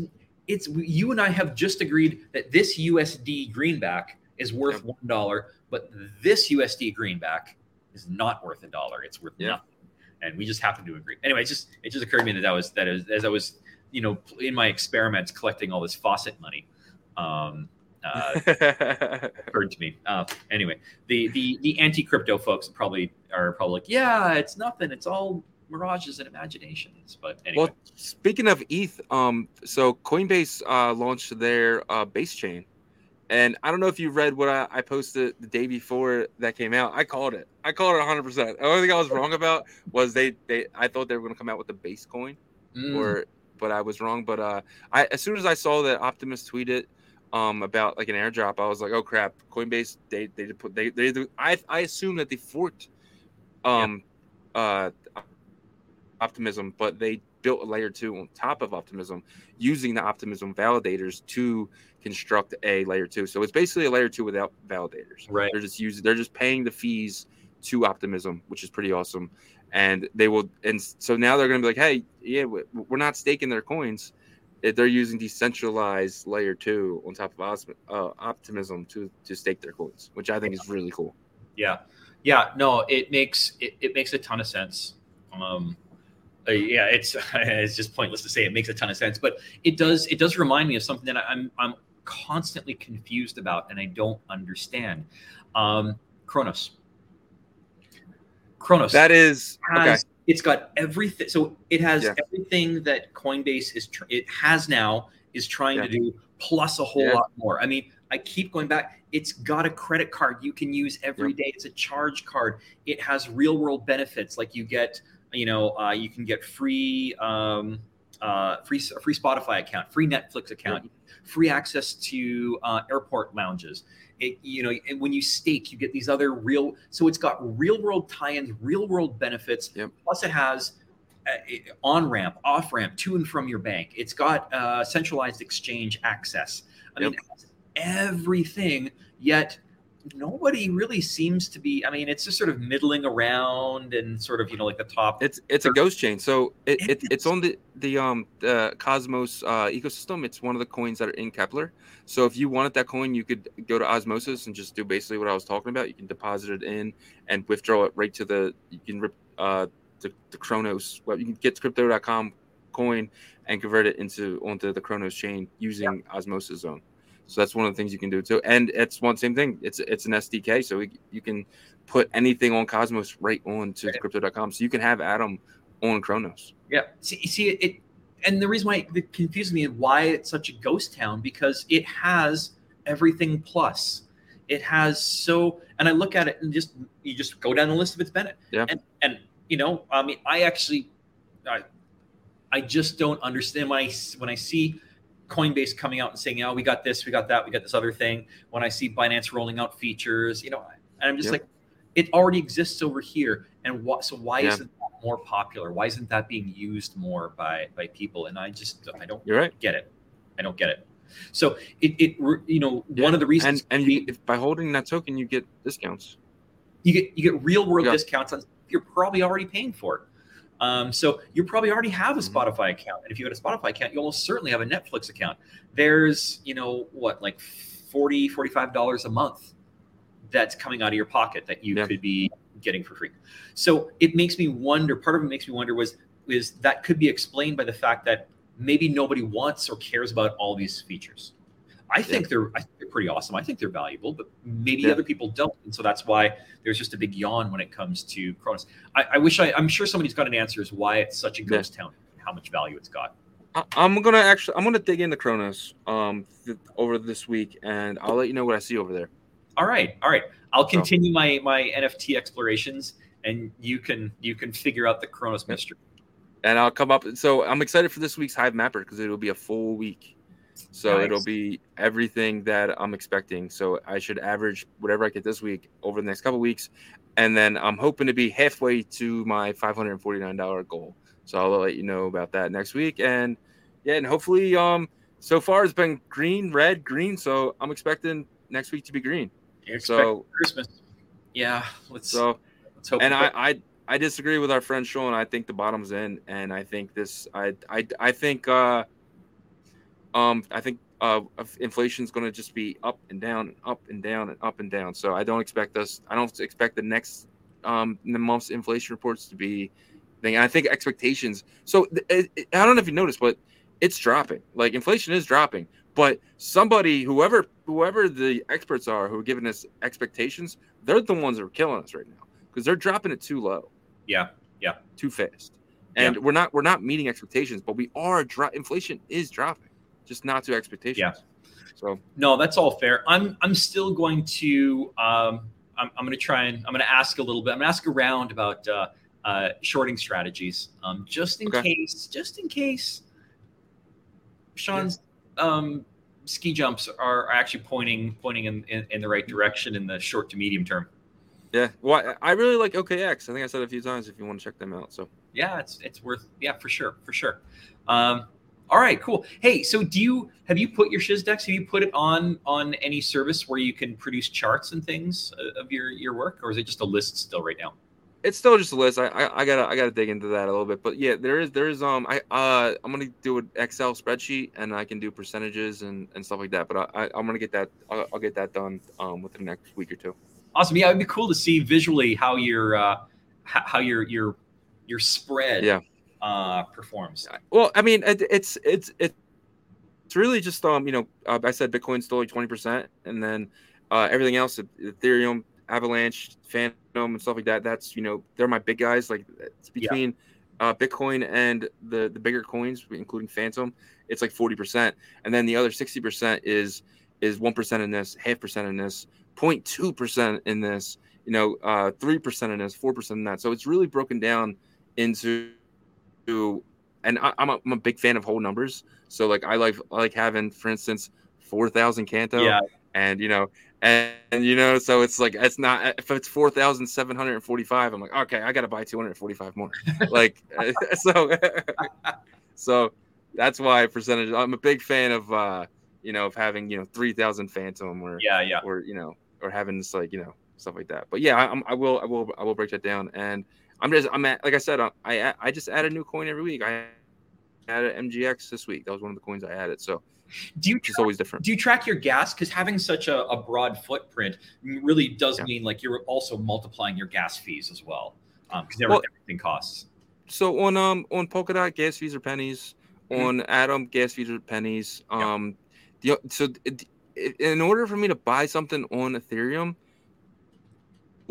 it's you and I have just agreed that this USD greenback is worth Yep. one dollar, but this USD greenback is not worth a dollar. It's worth nothing, and we just happen to agree. Anyway, it just it just occurred to me that that was that is as I was you know in my experiments collecting all this faucet money. Um, uh, occurred to me. Uh, anyway, the the the anti crypto folks probably are probably like, yeah, it's nothing. It's all mirages and imaginations. But anyway, Well, speaking of ETH, um, so Coinbase uh, launched their uh, base chain, and I don't know if you read what I, I posted the day before that came out. I called it. I called it 100. percent The only thing I was wrong about was they they I thought they were going to come out with the base coin, Mm, or but I was wrong. But uh, I as soon as I saw that Optimus tweeted um about like an airdrop, I was like, oh crap, Coinbase they they put they they I I assume that they forked um uh optimism, but they built a layer two on top of optimism using the optimism validators to construct a layer two. So it's basically a layer two without validators. Right. They're just using they're just paying the fees to optimism, which is pretty awesome. And they will and so now they're gonna be like, hey, yeah, we- we're not staking their coins. Eh, They're using decentralized layer two on top of uh, optimism to to stake their coins, which I think is really cool. yeah, yeah. No, it makes it, it makes a ton of sense. Um, uh, yeah, it's it's just pointless to say it makes a ton of sense, but it does it does remind me of something that I'm I'm constantly confused about and I don't understand. Um, Cronos. Cronos. That is okay. It's got everything so it has Yeah. everything that coinbase is tr- it has now is trying to do plus a whole Yeah. lot more i mean i keep going back it's got a credit card you can use every day. it's a charge card it has real world benefits like you get you know uh, you can get free um, uh, free free spotify account free netflix account free access to uh, airport lounges it, you know and when you stake you get these other real so it's got real world tie-ins real world benefits Yep. plus it has uh, on ramp off ramp to and from your bank it's got uh, centralized exchange access i mean Yep. has everything yet nobody really seems to be i mean it's just sort of middling around and sort of you know like the top It's it's a ghost chain, so it, It it it's on the the um the Cosmos uh, ecosystem. It's one of the coins that are in Keplr. So if you wanted that coin, you could go to Osmosis and just do basically what I was talking about. You can deposit it in and withdraw it right to the. You can rip uh the, the Cronos. Well, you can get crypto.com coin and convert it into onto the Cronos chain using Osmosis Zone. So that's one of the things you can do too. And it's one same thing. It's it's an SDK, so we, you can put anything on Cosmos right on to Right. crypto.com. So you can have Atom on Cronos. Yeah. See, see it, and the reason why it confuses me is why it's such a ghost town because it has everything plus. It has so, and I look at it and just you just go down the list of its benefit. Yeah. And and you know, I mean, I actually, I, I just don't understand when I when I see Coinbase coming out and saying, "Oh, we got this, we got that, we got this other thing." When I see Binance rolling out features, you know, and I'm just Yeah. like, it already exists over here, and what? So why Yeah. isn't that more popular? Why isn't that being used more by by people? And I just I don't You're right. get it. I don't get it. So it it you know Yeah. one of the reasons And and we- you, if by holding that token, you get discounts. you get you get real world Yeah. discounts on you're probably already paying for. Um, so you probably already have a Mhm. Spotify account, and if you got a Spotify account, you almost certainly have a Netflix account. There's you know what like 40 45 dollars a month that's coming out of your pocket that you Yeah. could be getting for free. So it makes me wonder. Part of it makes me wonder was is that could be explained by the fact that maybe nobody wants or cares about all these features. I think they're I pretty awesome. I think they're valuable, but maybe Yeah. other people don't, and so that's why there's just a big yawn when it comes to Cronos. I, I wish I, I'm sure somebody's got an answer as why it's such a Yeah. ghost town, how much value it's got. I, I'm gonna actually I'm gonna dig into Cronos um th- over this week, and I'll let you know what I see over there. All right, all right. I'll So- continue my my NFT explorations, and you can you can figure out the Cronos mystery. and I'll come up. So I'm excited for this week's Hivemapper because it'll be a full week. So Nice. it'll be everything that I'm expecting. So I should average whatever I get this week over the next couple weeks, and then I'm hoping to be halfway to my $549 goal. So I'll let you know about that next week, and yeah, and hopefully, um, so far it's been green, red, green. So I'm expecting next week to be green. You expect So Christmas. Yeah, let's so let's hope. and I, I I disagree with our friend Sean. I think the bottom's in, and I think this I I I think uh um, I think uh, inflation is going to just be up and down and up and down and up and down. So I don't expect us. I don't expect the next um, the month's inflation reports to be. Thing. I think expectations. So it, it, I don't know if you noticed, but it's dropping. Like inflation is dropping, but somebody, whoever whoever the experts are who are giving us expectations, they're the ones that are killing us right now because they're dropping it too low. Yeah, yeah, too fast, and yeah. we're not we're not meeting expectations, but we are. Dro- inflation is dropping, just not to expectations. Yeah. So no, that's all fair. I'm I'm still going to um I'm, I'm going to try and I'm going to ask a little bit. I'm going to ask around about uh, uh, shorting strategies, um, just in okay. case, just in case Sean's um, ski jumps are actually pointing pointing in, in, in, the right direction in the short to medium term. Yeah, well, I really like OKX. I think I said a few times if you want to check them out. So yeah, it's it's worth yeah for sure for sure. Um, all right, cool. Hey, so do you have you put your Shiz decks? Have you put it on on any service where you can produce charts and things uh, of your your work, or is it just a list still right now? it's still just a list. I, I, I gotta I gotta dig into that a little bit. But yeah, there is there is um I uh I'm gonna do an Excel spreadsheet and I can do percentages and, and stuff like that. But I, I am gonna get that I'll, I'll, get that done um within the next week or two. Awesome. Yeah, it'd be cool to see visually how your uh how your your your spread yeah uh performs. Well, I mean it, it's it's it's it's really just um you know uh, I said Bitcoin's still like twenty percent and then uh everything else Ethereum Avalanche, Fantom, and stuff like that. That's you know they're my big guys. Like it's between yeah. uh, Bitcoin and the the bigger coins, including Fantom, It's like forty percent, and then the other sixty percent is is one percent in this, half percent in this, 0.2 percent in this. You know, uh, three percent in this, four percent in that. So it's really broken down into and I, am a, I'm a big fan of whole numbers. So like I like I like having, for instance, four thousand Canto, yeah. and you know and, and, you know, so it's like it's not if it's four thousand seven hundred and forty-five. I'm like, okay, I got to buy two hundred forty-five more. like, so, so that's why percentage. I'm a big fan of, uh, you know, of having you know three thousand Fantom or yeah, yeah, or you know, or having this like you know stuff like that. But yeah, I, I will, I will, I will break that down. And I'm just, I'm at, like I said, I I just add a new coin every week. I added MGX this week. That was one of the coins I added. So do you it's always different. Do you track your gas? Because having such a, a, broad footprint really does yeah. mean like you're also multiplying your gas fees as well, because um, well, everything costs. So on um on Polkadot, gas fees are pennies. Mm-hmm. On Atom, gas fees are pennies. Um, yeah. the, so in order for me to buy something on Ethereum,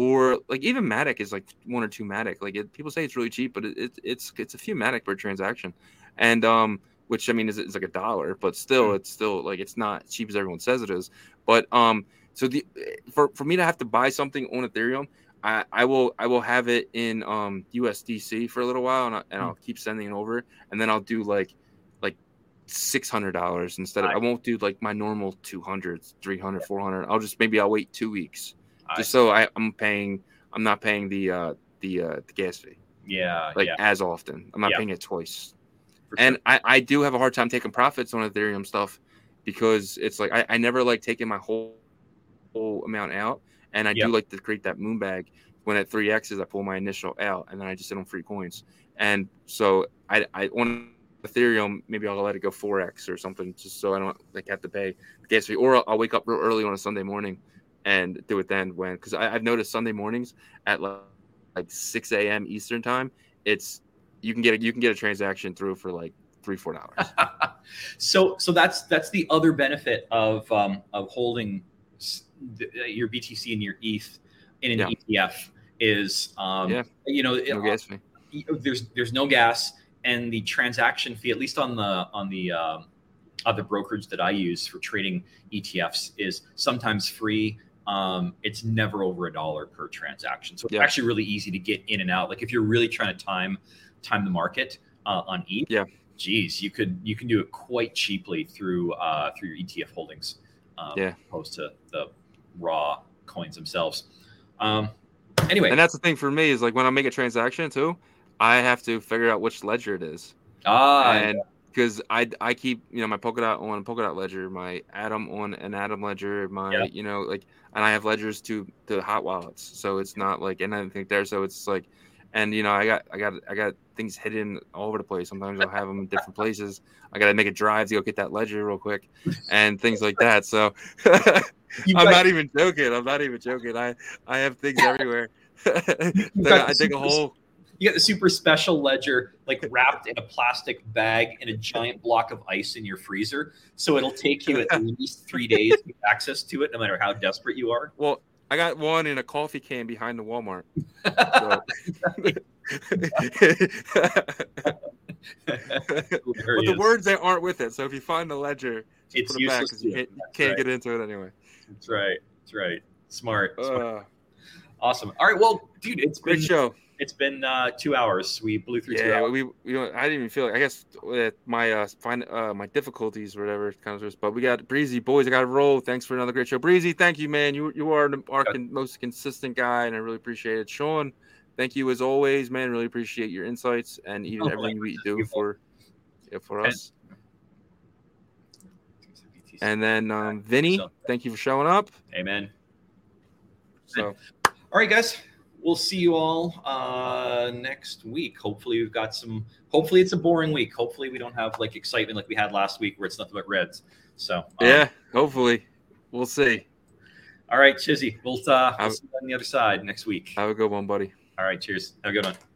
or like even Matic is like one or two Matic. Like it, people say it's really cheap, but it, it, it's it's a few Matic per transaction, and um which I mean is, is like a dollar, but still, mm-hmm. it's still like it's not cheap as everyone says it is. But um, so the for for me to have to buy something on Ethereum, I, I will I will have it in um USDC for a little while, and, I, and I'll mm. keep sending it over, and then I'll do like like six hundred dollars instead of I won't do like my normal 200 300 400 i'll just maybe i'll wait two weeks just so I, i'm paying i'm not paying the uh the uh the gas fee yeah like yeah. as often i'm not yeah. paying it twice and I, I do have a hard time taking profits on Ethereum stuff because it's like I, I never like taking my whole whole amount out. And I yep. do like to create that moon bag when at three X's I pull my initial out and then I just sit on free coins. And so I I on Ethereum, maybe I'll let it go 4x or something just so I don't like have to pay the gas fee. Or I'll, I'll wake up real early on a Sunday morning and do it then when because I've noticed Sunday mornings at like, like 6 a.m. Eastern time, it's you can get a, you can get a transaction through for like three four dollars. so so that's that's the other benefit of um, of holding your BTC and your ETH in an yeah. ETF is um, yeah. you know no gas fee. there's there's no gas and the transaction fee at least on the on the um, other brokerage that I use for trading ETFs is sometimes free. Um, it's never over a dollar per transaction. So it's yeah. actually really easy to get in and out. Like if you're really trying to time time the market uh, on ETH, yeah, geez, you could you can do it quite cheaply through uh, through your ETF holdings, um, yeah, opposed to the raw coins themselves. Um, anyway, and that's the thing for me is like when I make a transaction too, I have to figure out which ledger it is. Ah, and because I I keep you know my Polkadot on a Polkadot ledger, my Atom on an Atom ledger, my yeah. you know like, and I have ledgers to to hot wallets, so it's not like and I think there, so it's like, and you know I got I got I got things hidden all over the place. Sometimes I'll have them in different places. I got to make a drive to go get that ledger real quick and things like that. So I'm not even joking. I'm not even joking. I, I have things everywhere. I dig a hole you got the super special ledger like wrapped in a plastic bag in a giant block of ice in your freezer. So it'll take you at least three days to access to it no matter how desperate you are. Well i got one in a coffee can behind the walmart. But the words that aren't with it. So if you find the ledger it's put it back because you can't, can't right. get into it anyway. That's right. That's right. Smart, smart. Uh, awesome. All right well dude it's great been, show it's been uh, two hours. We blew through. Yeah, we, we I didn't even feel like I guess my uh find uh my difficulties or whatever kind of but we got breezy boys. I got to roll. Thanks for another great show, breezy. Thank you, man. You you are our yeah. most consistent guy, and I really appreciate it. Sean, thank you as always, man. Really appreciate your insights and even oh, everything we do for yeah, for us. And then um, Vinny, thank you for showing up. Amen. So, all right, guys we'll see you all uh, next week. Hopefully, we've got some. Hopefully, it's a boring week. Hopefully, we don't have like excitement like we had last week, where it's nothing but Reds. So um, yeah, hopefully, we'll see. All right, Shizzy, we'll, uh, we'll see you on the other side next week. Have a good one, buddy. All right, cheers. Have a good one.